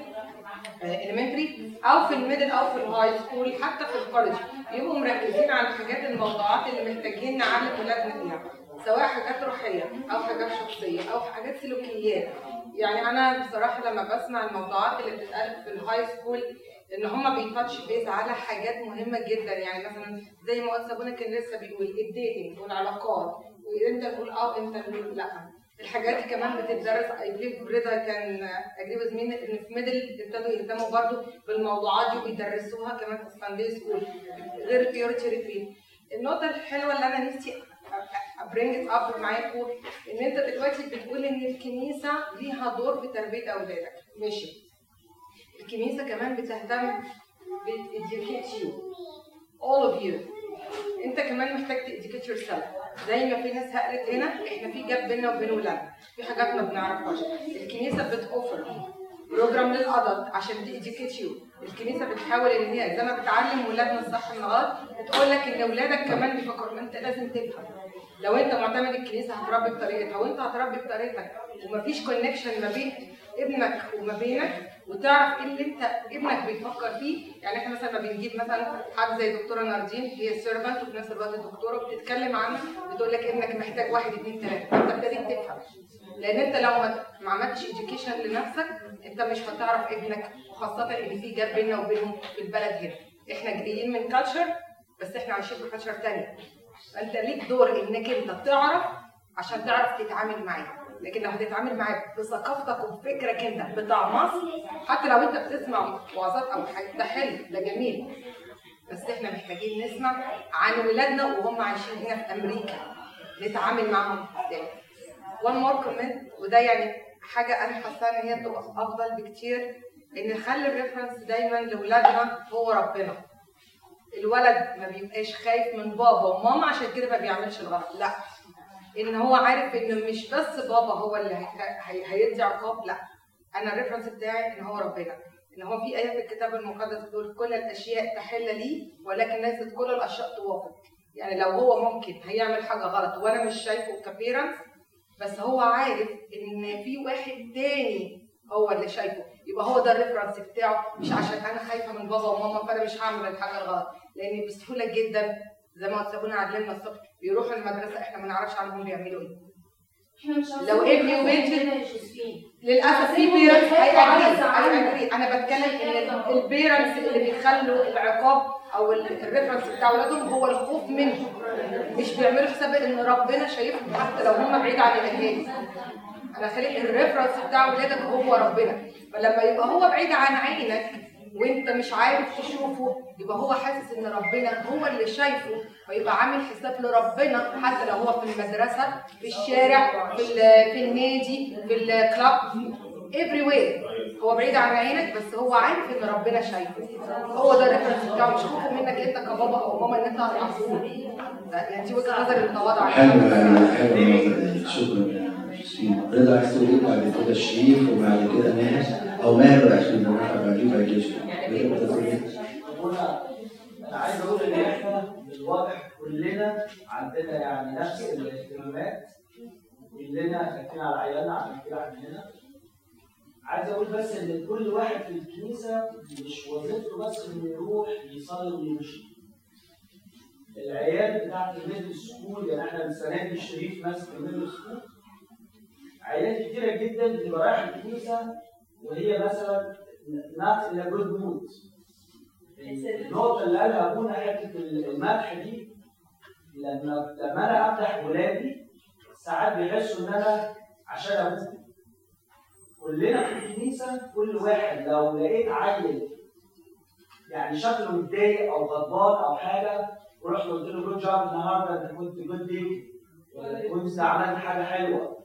elementary أو في ال middle أو في ال high school حتى في ال college بيبقوا مركزين على الحاجات الموضوعات اللي محتاجين نعلم ولادنا فيها سواء حاجات روحية أو حاجات شخصية أو حاجات سلوكيات. يعني أنا بصراحة لما بسمع الموضوعات اللي بتتقال في ال high school إن هم بي touch base على حاجات مهمة جدا. يعني مثلا زي ما قلت سابونا كان لسه بيقول ال dating والعلاقات وانت تقول آه انت تقول لأ. الحاجات دي كمان بتدرس I believe رضا can agree مين إن في middle ابتدوا يهتموا برضو بالموضوعات دي وبيدرسوها كمان في Sunday school غير purity retreat النقطة الحلوة اللي أنا نفسي ا bring up معاكم إن أنت دلوقتي بتقول إن الكنيسة ليها دور في تربية أولادك. ماشي. الكنيسة كمان بتهتم بتeducate you. All of you. انت كمان محتاج تeducate yourself. زي ما في ناس قالت هنا إحنا في جاب بيننا وبين ولادنا في حاجات ما بنعرفهاش. الكنيسة بتوفر بروجرام للادلت عشان تeducate you. الكنيسة بتحاول إن هي زي ما بتعلم ولادنا الصح من الغلط بتقول لك إن اولادك كمان بيفكروا. أنت لازم تفهم. لو أنت معتمد الكنيسة هتربي بطريقتها وأنت هتربي بطريقتك ومفيش connection ما بين ابنك وما بينك وتعرف إيه اللي أنت ابنك بيفكر فيه. يعني إحنا مثلا ما بنجيب مثلا حد زي دكتوره ناردين هي servant وفي نفس الوقت دكتورة بتتكلم عنها بتقول لك ابنك محتاج واحد اثنين ثلاثة أنت ابتديت تفهم لأن أنت لو ما عملتش education لنفسك أنت مش هتعرف ابنك وخاصه ان في gap بيننا وبينهم في البلد هنا. إحنا جايين من culture بس إحنا عايشين في culture ثانية فأنت ليك دور إنك أنت تعرف عشان تعرف تتعامل معاه. لكن لو هتتعامل معاه بثقافتك وبفكرك انت بتاع مصر حتى لو انت بتسمع وعظات أو حاجة ده حلو ده جميل. بس إحنا محتاجين نسمع عن ولادنا وهم عايشين هنا في أمريكا. نتعامل معاهم إزاي؟ One more comment وده يعني حاجة أنا حاسة إن هي تبقى أفضل بكتير إن نخلي ال reference دايما لاولادنا هو ربنا. الولد ما بيبقاش خايف من بابا وماما عشان كده ما بيعملش الغلط. لا. إن هو عارف ان مش بس بابا هو اللي هي- هي- هيدي عقاب لا. أنا ال reference بتاعي إن هو ربنا. إن هو في إيه في الكتاب المقدس بتقول كل الأشياء تحل لي ولكن ليست كل الأشياء توافق. يعني لو هو ممكن هيعمل حاجة غلط وأنا مش شايفه ك parents بس هو عارف إن في واحد تاني هو اللي شايفه. يبقى هو ده ال reference بتاعه مش عشان أنا خايفة من بابا وماما فأنا مش هعمل الحاجة الغلط. لأن بسهولة جدا زي ما قلت عيالنا الصبح بيروحوا المدرسة إحنا ما نعرفش عنهم بيعملوا إيه. لو ابني وبنتي للأسف في parents. agree أنا بتكلم إن ال parents اللي بيخلوا العقاب أو ال- ال reference بتاع اولادهم هو الخوف منهم. مش بيعملوا حساب إن ربنا شايفهم حتى لو هم بعيد عن الاهالي أنا خليت الريفرنس بتاع ولادك هو ربنا. فلما يبقى هو بعيد عن عينك وانت مش عارف تشوفه يبقى هو حاسس ان ربنا هو اللي شايفه فيبقى عامل حساب لربنا حتى لو هو في المدرسة في الشارع في في النادي في الكلاب everywhere. هو بعيد عن عينك بس هو عارف ان ربنا شايفه. هو ده الريفرنس بتاعه. مش خوفه منك انت كبابا أو ماما ان انت هتعصبه. يعني دي وجهة نظري المتواضعة. حلو حلو النقطة دي شكرا. شيرين رضا عايز تقول إيه بعد كده؟ شريف وبعد كده ماهر أو ماهر عشان نروح بعدين إيه؟ هنا أنا عايز أقول إن إحنا من الواضح كلنا عندنا يعني نفس الاهتمامات. كلنا خايفين على عيالنا عشان كده إحنا هنا. عايز أقول بس إن كل واحد في الكنيسة مش وظيفته بس انه يروح يصلي ويمشي. العيال بتاعت ال middle school يعني إحنا السنة دي الشريف ماسك ال middle school. عيال كتيرة جدا بتبقى رايحة الكنيسة وهي مثلا not in a good mood النقطة اللي قالها أبونا حتة المدح دي لما لما أنا أمدح ولادي ساعات بيحسوا إن أنا عشان أبوهم كلنا في الكنيسة كل واحد لو لقيت عيل يعني شكله متضايق أو غضبان أو حاجة ورحت قلت له good job النهارده أنت كنت good kid ولا كنت عملت حاجة حلوة.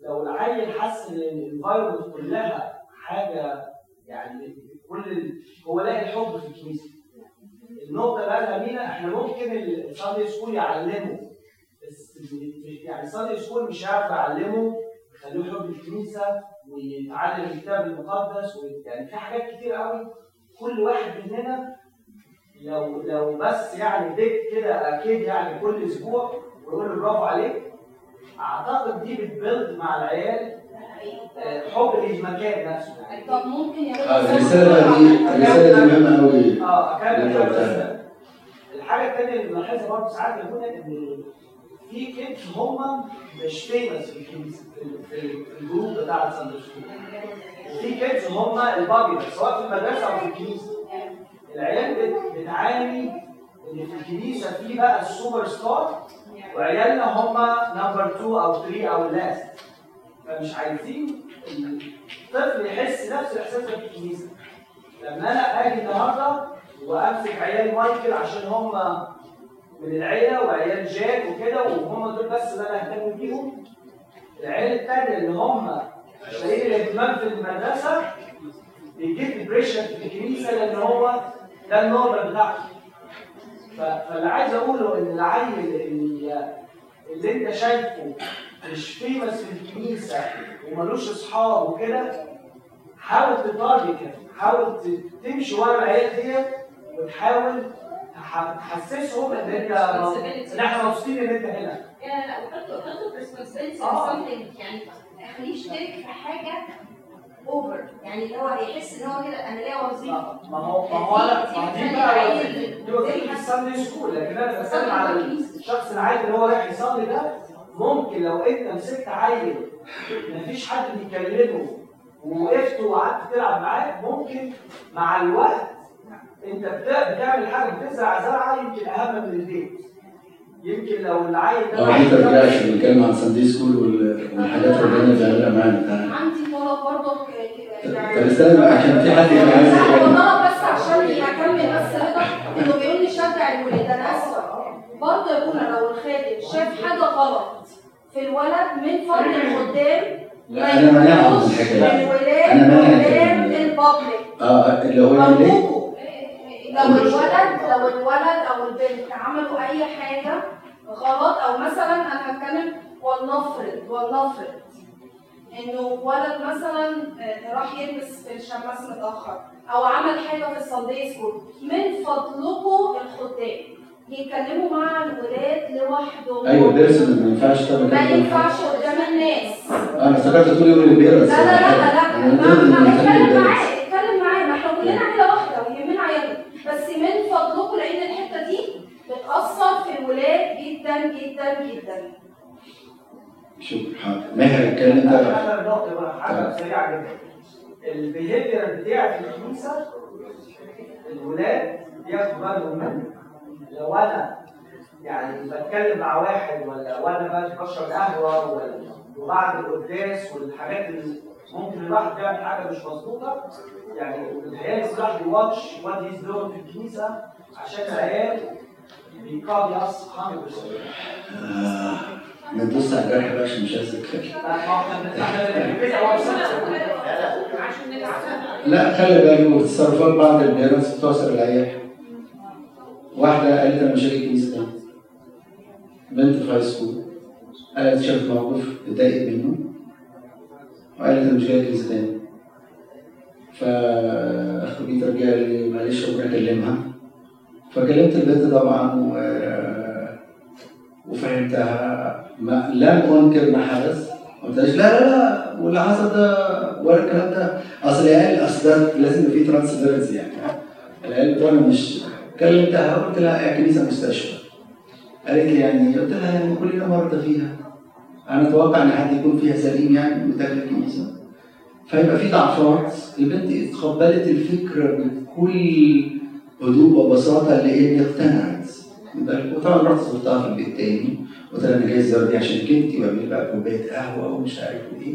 لو العيل حس إن ال environment كلها حاجة يعني كل. هو لاقي الحب في الكنيسة. النقطة قالها مينا إحنا ممكن ال Sunday school يعلمه بس يعني الساندي سكول مش هيعرف يعلمه يخليه يحب الكنيسة ويتعلم الكتاب المقدس يعني في حاجات كتير قوي كل واحد مننا لو لو بس يعني بيت كده أكيد يعني كل أسبوع ويقول برافو عليك أعتقد دي بتبلد مع العيال حب للمكان نفسه طب ممكن يا آه الرسالة بقى دي الرسالة دي مهمة قوي آه أكمل. الحاجة الثانية اللي بلاحظها برضه ساعات يا هنا إن في kids هم مش famous في في ال- في ال- في الجروب بتاع ال Sunday school وفي kids هم البابي سواء في المدرسة أو في الكنيسة. العيال بت- بتعاني إن في الكنيسة في بقى السوبر ستار وعيالنا هم number 2 أو 3 أو ال last فمش عايزين الطفل يحس نفس في الكنيسة. لما أنا أجي النهارده وأمسك عيال مايكل عشان هم من العيلة وعيال جاك وكده وهم دول بس اللي أنا أهتم بيهم العيال التانية اللي هم مش لاقيين الاهتمام في المدرسة بيجيب depression في الكنيسة لأن هو ده ال normal بتاعته فاللي عايز أقوله إن العيل اللي, اللي أنت شايفه مش famous في الكنيسه وملوش أصحاب وكده. حاول ت target حاول تمشي ورا العيال ديت وتحاول تح- تحسسهم إن أنت إن إحنا مبسوطين إن أنت هنا. لا لا on something. يعني خليه يشترك في حاجة offer يعني اللي هو يحس إن هو كده أنا ليا وظيفة. ما هو ما هو أنا ما دي بقى دي وظيفة ال Sunday school لكن أنا بتكلم على الشخص العادي اللي هو رايح يصلي ده ممكن لو انت مسكت عيل مفيش حد بيكلمه ووقفت وقعدت تلعب معاه ممكن مع الوقت انت بتعمل حاجة بتزرع زرعة يمكن أهم من البيت. يمكن لو العيل ده آه انت رجعش بنتكلم عن ساندي سكول وال- والحاجات اللي ربنا بيعملها معانا. عندي طلب برضه طب استنى بقى عشان في حد كان عايز يتكلم بس عشان اكمل بس رضا إنه بيقول لي شجع الولاد. أنا آسفة. برضه يا ابونا لو الخادم شاف حاجة غلط في الولد من فضل الخدام لا أنا مانعهم من الحكاية الولاد أنا ده. البابليك آه اللي هو؟ لو الولد لو الولد أو البنت عملوا أي حاجة غلط أو مثلا أنا هتكلم ولنفرض ولنفرض إنه ولد مثلا آه، راح يلبس في الشماس متأخر أو عمل حاجة في الساندي سكول من فضلكم الخدام يتكلموا مع الولاد لوحدهم. أيوه person ما ينفعش ما ينفعش. قدام الناس. أنا افتكرت تقول يقول ال parents لا لا لا لا أنا ما اتكلم معاه اتكلم معاه ما إحنا كلنا عيلة واحدة ويهمنا عيالنا. بس من فضلكم لأن الحتة دي بتأثر في الولاد جدا جدا جدا. شكرا. حاضر ماهر اتكلم انت أنا النقطه بقى حاجة سريعة جدا. ال behavior بتاعي في الكنيسه الولاد بياخدوا بالهم مني لو أنا يعني بتكلم مع واحد ولا وأنا بقى بشرب قهوة ولا وبعد القداس والحاجات اللي ممكن الواحد يعمل حاجة مش مظبوطة يعني العيال كل واحد ي watch what he's doing في الكنيسة عشان العيال بي copy us 100% آه، ما تبص على الجرح بقى عشان مش عايز لا خلي بالك تصرفات بعض ال parents بتعصر العيال واحدة قالت أنا مش هاجي الكنيسة تاني بنت في high school قالت شافت موقف اتضايقت منه. وقالت أنا مش جاية الكنيسة تاني جه قال لي معلش ربنا أكلمها. فكلمت البنت طبعا و... وفهمتها. ما لم أنكر ما حدث. ما قلتلهاش لا لا لا واللي حصل ده ولا الكلام ده. أصل العيال أصل ده لازم فيه ترانسفيرنس يعني العيال بتوعنا مش كلمتها قلت لها يا كنيسة مستشفى. قالت لي يعني قلت لها يعني كلنا مرضى فيها. أنا أتوقع إن حد يكون فيها سليم يعني وداخل الكنيسة. فيبقى في ضعفات البنت اتقبلت الفكرة بكل هدوء وبساطة لأن اقتنعت. وطبعا رحت زرتها في البيت تاني. قلت لها أنا جاي الزيارة دي عشان كنتي واعمل بقى كوباية قهوة ومش عارف إيه.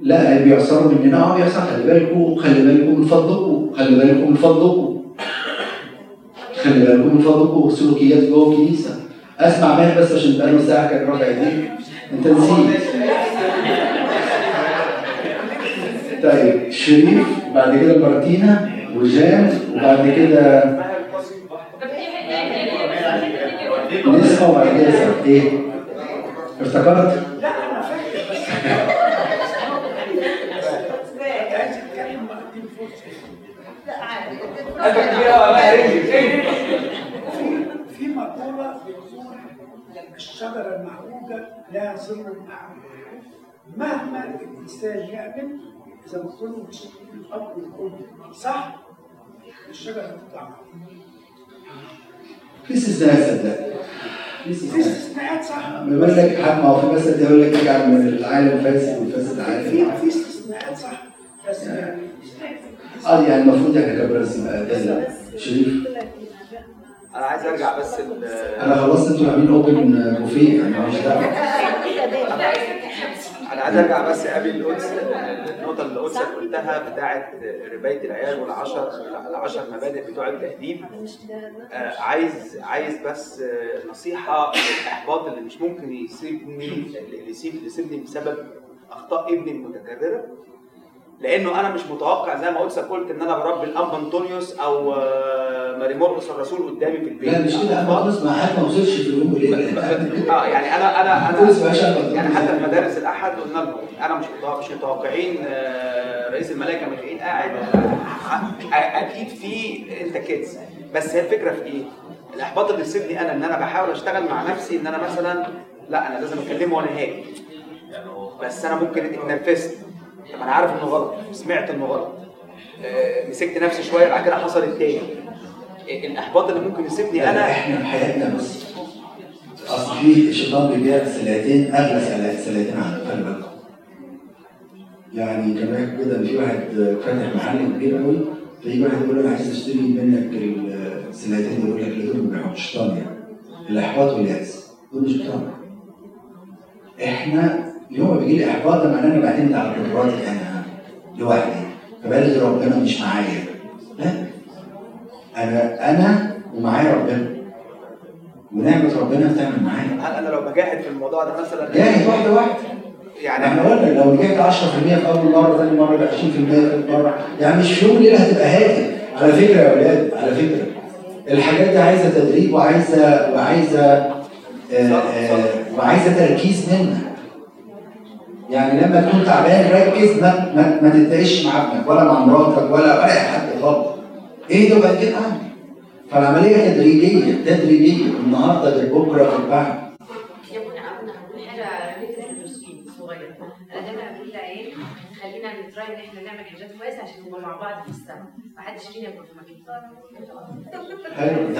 لا بيعصروا مننا. آه بيعصر خلي بالكم خلي بالكم من فضلكم خلي بالكم من فضلكم خلي بالكم من فضلكم سلوكيات جوه الكنيسة. أسمع ماهر بس عشان بقاله ساعة كان رافع ايديه أنت نسيت. طيب شريف بعد كده مارتينا وجان وبعد كده نسمع وبعد كده. إيه؟ افتكرت؟ في مقولة بتقول الشجرة المعوجة لا ظل معوج مهما الإنسان يعمل إذا ما مش الأب والأم صح الشجرة هتطلع في استثناءات صدقني في استثناءات صح بيقول لك حد ما هو في مثل يقول لك اجعل من العالم فاسد والفاسد في عالم في استثناءات صح بس يعني آه يعني المفروض إحنا ده شريف أنا عايز أرجع بس ال- أنا خلصت أنتوا عاملين اوبن بوفيه أنا مش دعوة. أنا عايز أرجع بس قبل القدس النقطة اللي قدسك قلتها بتاعه رباية العيال والعشر العشر مبادئ بتوع التهديد آه، عايز عايز بس آه، نصيحة للإحباط اللي مش ممكن يصيبني اللي يصيب يصيبني بسبب أخطاء ابني المتكررة. لأنه أنا مش متوقع زي ما قلت قلت ان أنا بربي الأب انطونيوس أو آه، ماري مرقس الرسول قدامي في البيت. لا مش كده. أنا خالص ما حد ما وصلش في اليوم آه يعني أنا أنا أنا. يعني حتى المدارس الأحد قلنا لهم أنا مش مش متوقعين آه، رئيس الملائكه ميخائيل قاعد آه، أكيد في أنت كيدز بس هي الفكرة في إيه؟ الإحباط اللي يصيبني أنا إن أنا بحاول أشتغل مع نفسي إن أنا مثلا لا أنا لازم أكلمه وأنا هادي بس أنا ممكن اتنرفزت. طب أنا عارف إنه غلط سمعت إنه غلط. آه، مسكت نفسي شوية بعد كده حصل التاني. آه، الإحباط اللي ممكن يصيبني لا، انا إحنا في حياتنا بس اصل في الشيطان بيبيع سلعتين أغلى سلع- سلعتين خلي بالكم يعني بيحكي كده في واحد فاتح محل كبير قوي فيجي واحد يقول له أنا عايز أشتري منك السلعتين يقول لك لا دول شيطان يعني. الإحباط واليأس دول مش شيطان. إحنا اليوم بيجي لي احباط ده معناه إني بعتمد على قدراتي أنا لوحدي. فبالغ ربنا مش معايا. لا أنا أنا ومعايا ربنا. ونعمة ربنا بتعمل معايا. هل أنا لو بجاهد في الموضوع ده مثلا؟ جاهد واحدة واحدة. يعني إحنا قلنا لو نجحت 10% في أول مرة ثاني مرة يبقى 20% ثالث مرة. يعني مش في يوم وليلة هتبقى هادي. على فكرة يا أولاد على فكرة. الحاجات دي عايزة تدريب وعايزة وعايزة آه، آه، وعايزة تركيز منك يعني لما تكون تعبان ركز ما ما, ما تتناقش مع ابنك ولا مع مراتك ولا أي حد خالص. إيه ده بقى؟ كده عندي فالعملية تدريجية تدريجية. النهارده غير بكرة غير بعد يا ابونا ابونا هقول حاجة الروسين صغير أنا دايما بقول للعيال خلينا ن try إن إحنا نعمل حاجات كويسة عشان نبقى مع بعض في السما. ما حدش فينا يكون في مكان حلو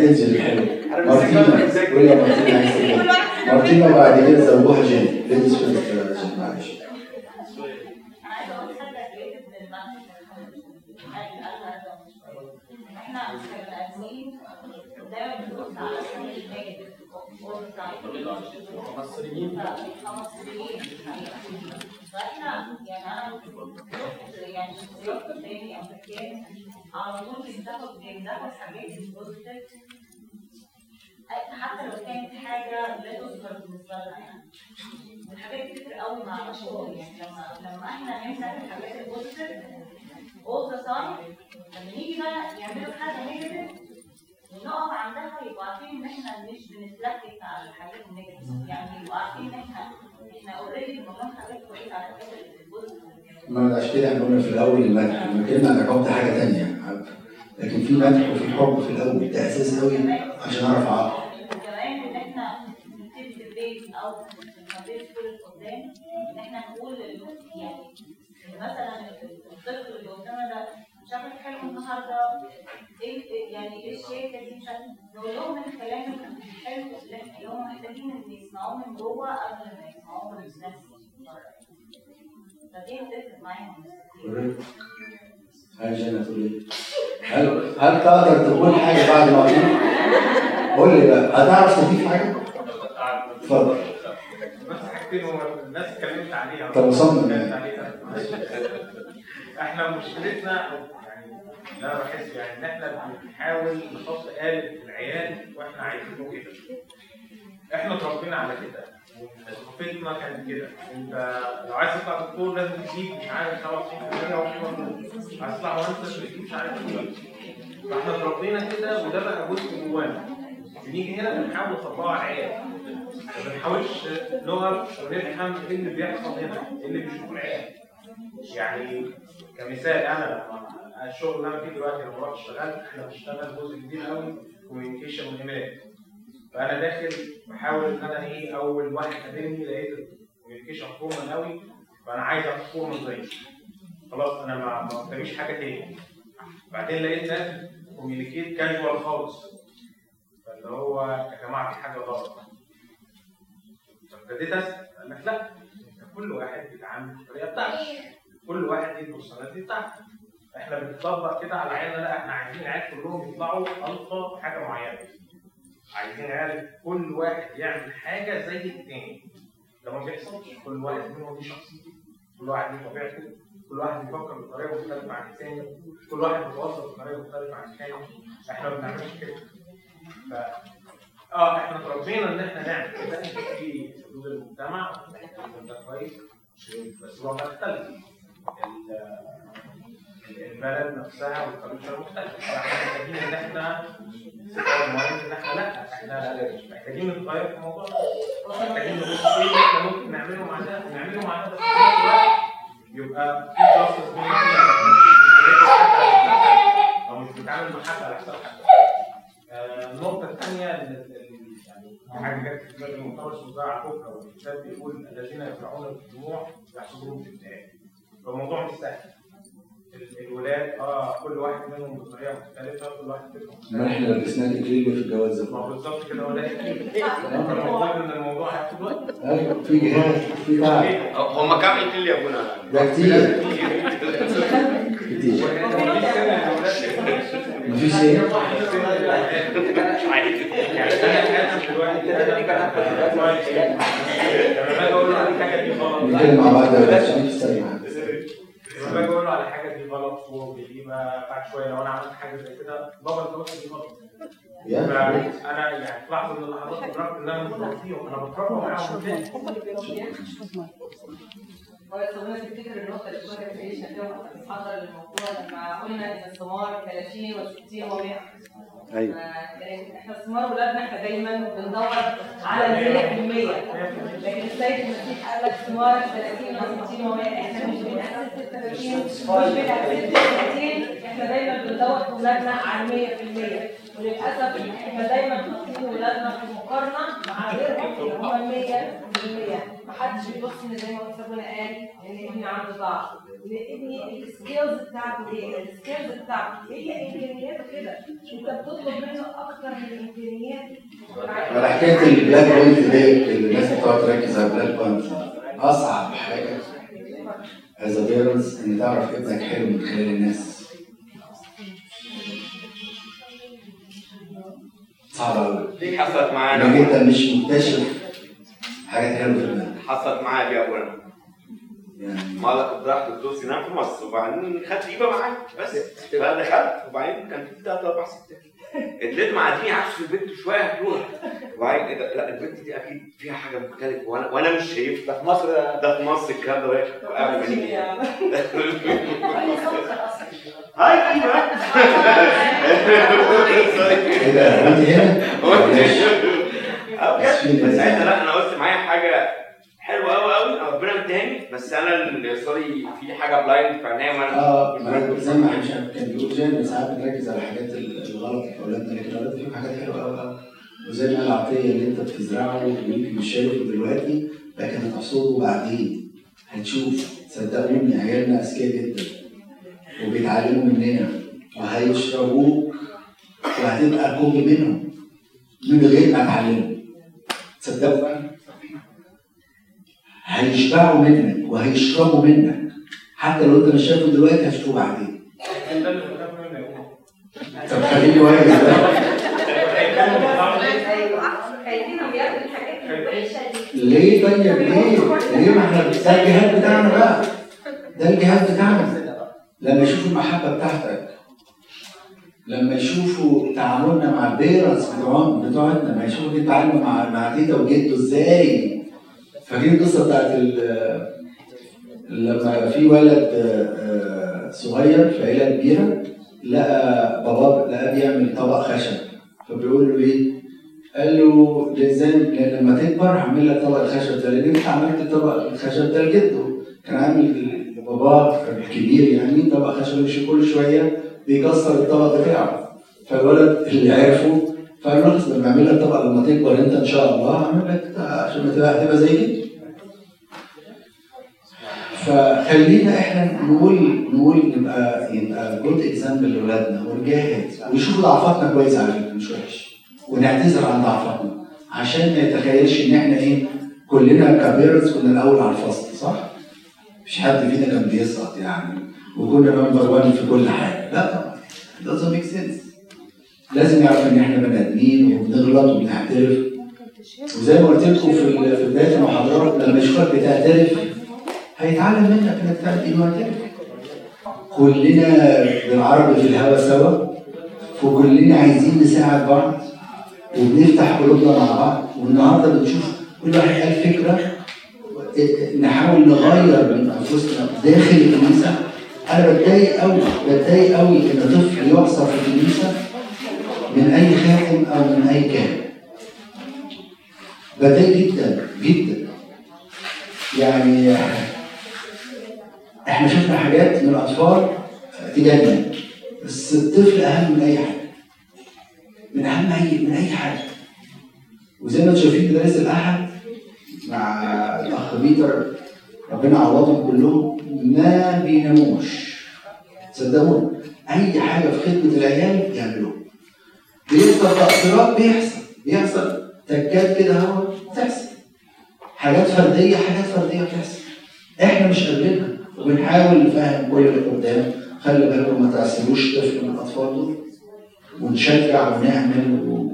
Angel حلو مارتينا. وبعد كده جين ladies first جين معلش. إحنا دايما بنبص على all the time. مصريين كمصريين فاحنا يعني أنا شفت يعني شخصيات قدامي امريكان على طول بيمدحوا بيمدحوا الحاجات ال positive حتى لو كانت حاجة لا تذكر بالنسبة لنا يعني الحاجات بتفرق قوي مع الاشخاص يعني لما لما إحنا نمسك الحاجات ال positive all the time لما نيجي بقى يعملوا حاجة negative ونقف عندها يبقوا عارفين إن إحنا مش بنتلكك على الحاجات ال negative يعني يبقوا عارفين إن إحنا إحنا already بنعمل حاجات كويسة على الحاجات ال positive ما عشان كده إحنا قلنا في الأول المدح لما عن الحب ده حاجة ثانية لكن في مدح وفي حب في الأول. ده أساس قوي عشان أعرف أعرف. كمان إن إحنا نبتدي في البيت أو في البيت كل اللي قدام إن إحنا نقول يعني مثلا الطفل اللي قدامنا ده شكلك حلو النهارده. إيه إيه- يعني إيه الشيكه دي مش نقول لهم الكلام الحلو اللي هم محتاجين إن يسمعوه من جوه قبل ما يسمعوه من الناس. فدي هتفرق معاهم هل جنة تقول إيه؟ هل هل تقدر تقول حاجة بعد ما أقول؟ قول لي بقى. هتعرف تضيف حاجة؟ اتفضل. بس حاجتين هو الناس اتكلمت عليها. طب عليها. إحنا مشكلتنا يعني أنا بحس يعني ان إحنا بنحاول نحط قالب في العيال وإحنا عايزينه كده. إحنا اتربينا على كده. ثقافتنا كانت كده. انت لو عايز تطلع دكتور لازم تجيب مش عارف 97% ومش مطلوب عايز تطلع مهندس مش عارف إيه فاحنا اتربينا كده وده بقى جزء جوانا. بنيجي هنا بنحاول نطبقه على العيال. ما بنحاولش نقف ونفهم إيه اللي بيحصل هنا إيه اللي بيشوفه العيال. يعني كمثال أنا الشغل اللي أنا فيه دلوقتي لما رحت اشتغلت إحنا بنشتغل جزء كبير قوي communication وايميلات فأنا داخل بحاول إن أنا إيه أول واحد قابلني لقيت ال communication formal قوي فأنا عايز ابقى formal زيه خلاص أنا ما قداميش حاجة تاني. بعدين لقيت ناس communicate casual خالص. فاللي هو يا جماعة في حاجة غلط. فابتديت أسأل. قال لك لا. كل واحد بيتعامل بالطريقة بتاعته. كل واحد ليه البرسوناليتي بتاعته. إحنا بنطبق كده على عيالنا لا إحنا عايزين العيال كلهم يطلعوا الفا حاجة معينة. عايزين عيال كل واحد يعمل حاجة زي التاني. ده ما بيحصلش. كل واحد منهم ليه شخصيته. كل واحد ليه طبيعته. كل واحد بيفكر بطريقة مختلفة عن الثاني كل واحد بيتوظف بطريقة مختلفة عن الثاني إحنا ما بنعملش كده. آه إحنا اتربينا إن إحنا نعمل كده في حدود المجتمع ده كويس بس هو بيختلف البلد نفسها والكالتشر مختلفه فإحنا محتاجين إن إحنا إن إحنا لأ إحنا محتاجين نتغير في الموضوع ده. محتاجين نبص إيه اللي إحنا ممكن نعمله مع ده نعمله مع ده بس في نفس الوقت يبقى في جاستس بين أو مش بنتعامل مع حد على حساب حد. آه، النقطة جت في دماغي والكتاب بيقول الذين يحصدون فالموضوع مش سهل. ال- الولاد آه كل واحد منهم بطريقة مختلفة كل واحد فيهم. ما إحنا لبسناك اكليل في الجواز ما بالظبط كده ولا الموضوع إن الموضوع هياخد وقت أيوه في جهاز في تعب هم كام اكل يا أبونا؟ ده كتير. كتير. مفيش إيه نتكلم مع بعض يا باشا مش سامع لما باجي أقول له على حاجة دي غلط هو بيجيبها بعد شوية لو أنا عملت حاجة زي كده بابا الغلط دي غلط يا فانا يعني في لحظه من اللحظات قررت ان أنا مش بطيهم أنا بتربى معاهم تاني يسمونا تفتكر النقطة اللي كنا بنعيشها فيها وقت بنحضر الموضوع لما قلنا إن الثمار 30 و60 و100 أيوه. إحنا ثمار ولادنا إحنا دايما بندور على ال 100% لكن السيد المسيح قال لك ثمار 30 و60 و100 إحنا مش بنحسس ال 30 مش بنحسس ال 30 إحنا دايما بندور في ولادنا على 100% وللأسف إحنا دايما حاطين ولادنا في مقارنة مع غيرهم اللي هم 100% محدش بيبص إن زي ما ربنا قال إن ابني عنده ضعف. إن ابني ال skills بتاعته إيه؟ ال skills بتاعته هي إمكانياته كده. أنت بتطلب منه أكتر من الامكانيات على حكايه ال black point دي اللي الناس بتقعد تركز على ال black point أصعب حاجة. as parents إن تعرف ابنك حلو من خلال الناس. قوي دي حصلت معانا. انك أنت مش مكتشف حاجات حلوة في ابنك حصلت معايا دي يا ابونا مرة كنت رايح دكتور سنان في مصر. وبعدين خدت ايبه معايا بس. فدخلت وبعدين كان في ثلاث أربع ستات. اديت معادين عكس في البنت شوية هتروح. وبعدين إيه ده؟ لا البنت دي أكيد فيها حاجة مختلفة. وأنا وأنا مش شايف ده. في مصر ده. في مصر الكلام ده. واقف قبل ما نيجي hi أيوه إيه ده؟ انت هنا؟ آه بجد بس ساعتها لا أنا قلت معايا حاجة حلوة قوي قوي ربنا اداني بس أنا اللي sorry في حاجة blind في عينيا وأنا آه ما زي ما مش عارف كان بيقول جاي ساعات بنركز على الحاجات في اولادنا لكن اولادنا فيهم حاجات حلوة قوي قوي وزي ما العطيه اللي أنت بتزرعه ويمكن مش شايفه دلوقتي لكن هتحصده بعدين. هتشوف صدقوني عيالنا أذكياء جدا. وبيتعلموا مننا. وهيشربوك وهتبقى كوبي منهم. من غير ما تعلموا تصدقوا هيشبعوا منك. وهيشربوا منك. حتى لو أنت مش شايفه دلوقتي هتشوفه بعدين ده اللي بخاف منه يا ابونا طب خليني واقف. ليه طيب؟ ليه؟ ليه ما إحنا ده الجهاد بتاعنا بقى. ده الجهاد بتاعنا. لما يشوفوا المحبة بتاعتك لما يشوفوا تعاملنا مع البيرنتس بتوعنا بتوعنا ما يشوفوا بيتعاملوا مع مع تيتا وجده إزاي. فاكرين القصة بتاعت لما في ولد آه، آه، صغير في عيلة كبيرة لقى باباه لقاه بيعمل طبق خشب فبيقول له إيه؟ قال له إزاي؟ لما تكبر هعمل لك طبق الخشب ده لأن أنت عملت طبق الخشب ده لجده. كان عامل لباباه الكبير يعني طبق خشب مش كل شوية بيكسر الطبق بتاعه. فالولد اللي عرفه فقال له خلاص لما أعمل لك طبق لما تكبر أنت إن شاء الله هعمل لك عشان تبقى زي كده فخلينا إحنا نقول نقول نبقى يبقى good example لاولادنا ونجاهد ويشوفوا ضعفاتنا كويس على فكرة مش وحش. ونعتذر عن ضعفاتنا. عشان ما يتخيلش إن إحنا إيه كلنا ك parents كنا الأول على الفصل صح؟ مش حد فينا كان بيسقط يعني. وكنا number 1 في كل حاجة. لا طبعا. Doesn't make sense. لازم يعرف إن إحنا بني آدمين وبنغلط وبنعترف. وزي ما قلت لكم في بداية المحاضرات لما يشوفك بتعترف هيتعلم منك إنك تعمل إيه معترف كلنا بنعرض في الهوا سوا وكلنا عايزين نساعد بعض وبنفتح قلوبنا مع بعض والنهاردة بنشوف كل واحد قال فكرة نحاول نغير من أنفسنا داخل الكنيسة. أنا بتضايق قوي بتضايق قوي إن طفل يعصر في الكنيسة من أي خاتم أو من أي كاهن بتضايق جدا جدا. يعني إحنا شفنا حاجات من الأطفال تجنن بس الطفل أهم من أي حاجة. من أهم أي من أي حاجة. وزي ما أنتم شايفين مدارس الأحد مع الأخ بيتر ربنا عوضهم كلهم ما بيناموش. صدقوني أي حاجة في خدمة العيال يعملوها. بيحصل تقصيرات بيحصل بيحصل. تكات كده اهو بتحصل حاجات فردية حاجات فردية بتحصل. إحنا مش قابلينها. وبنحاول نفهم كل اللي قدام. خلي بالكم ما تعسروش طفل من الأطفال دول. ونشجع ونعمل و...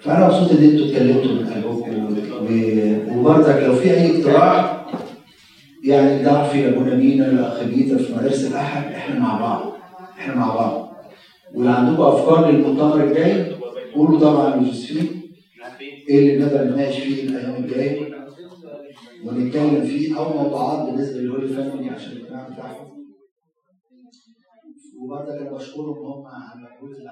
فأنا مبسوط إن أنتوا اتكلمتوا من قلبكم. و- وبرضك لو في أي اقتراح يعني ضعف يا ابونا مينا الاخ بيتر في مدارس الأحد إحنا مع بعض. إحنا مع بعض. واللي عندكم أفكار للمؤتمر الجاي قولوا طبعا لجوزفين إيه اللي نقدر نناقش فيه الأيام الجاية؟ ونتكلم فيه أو موضوعات بالنسبة للهولي فاميلي عشان الاجتماع بتاعهم وبرضك أنا بشكرهم هم على المجهود اللي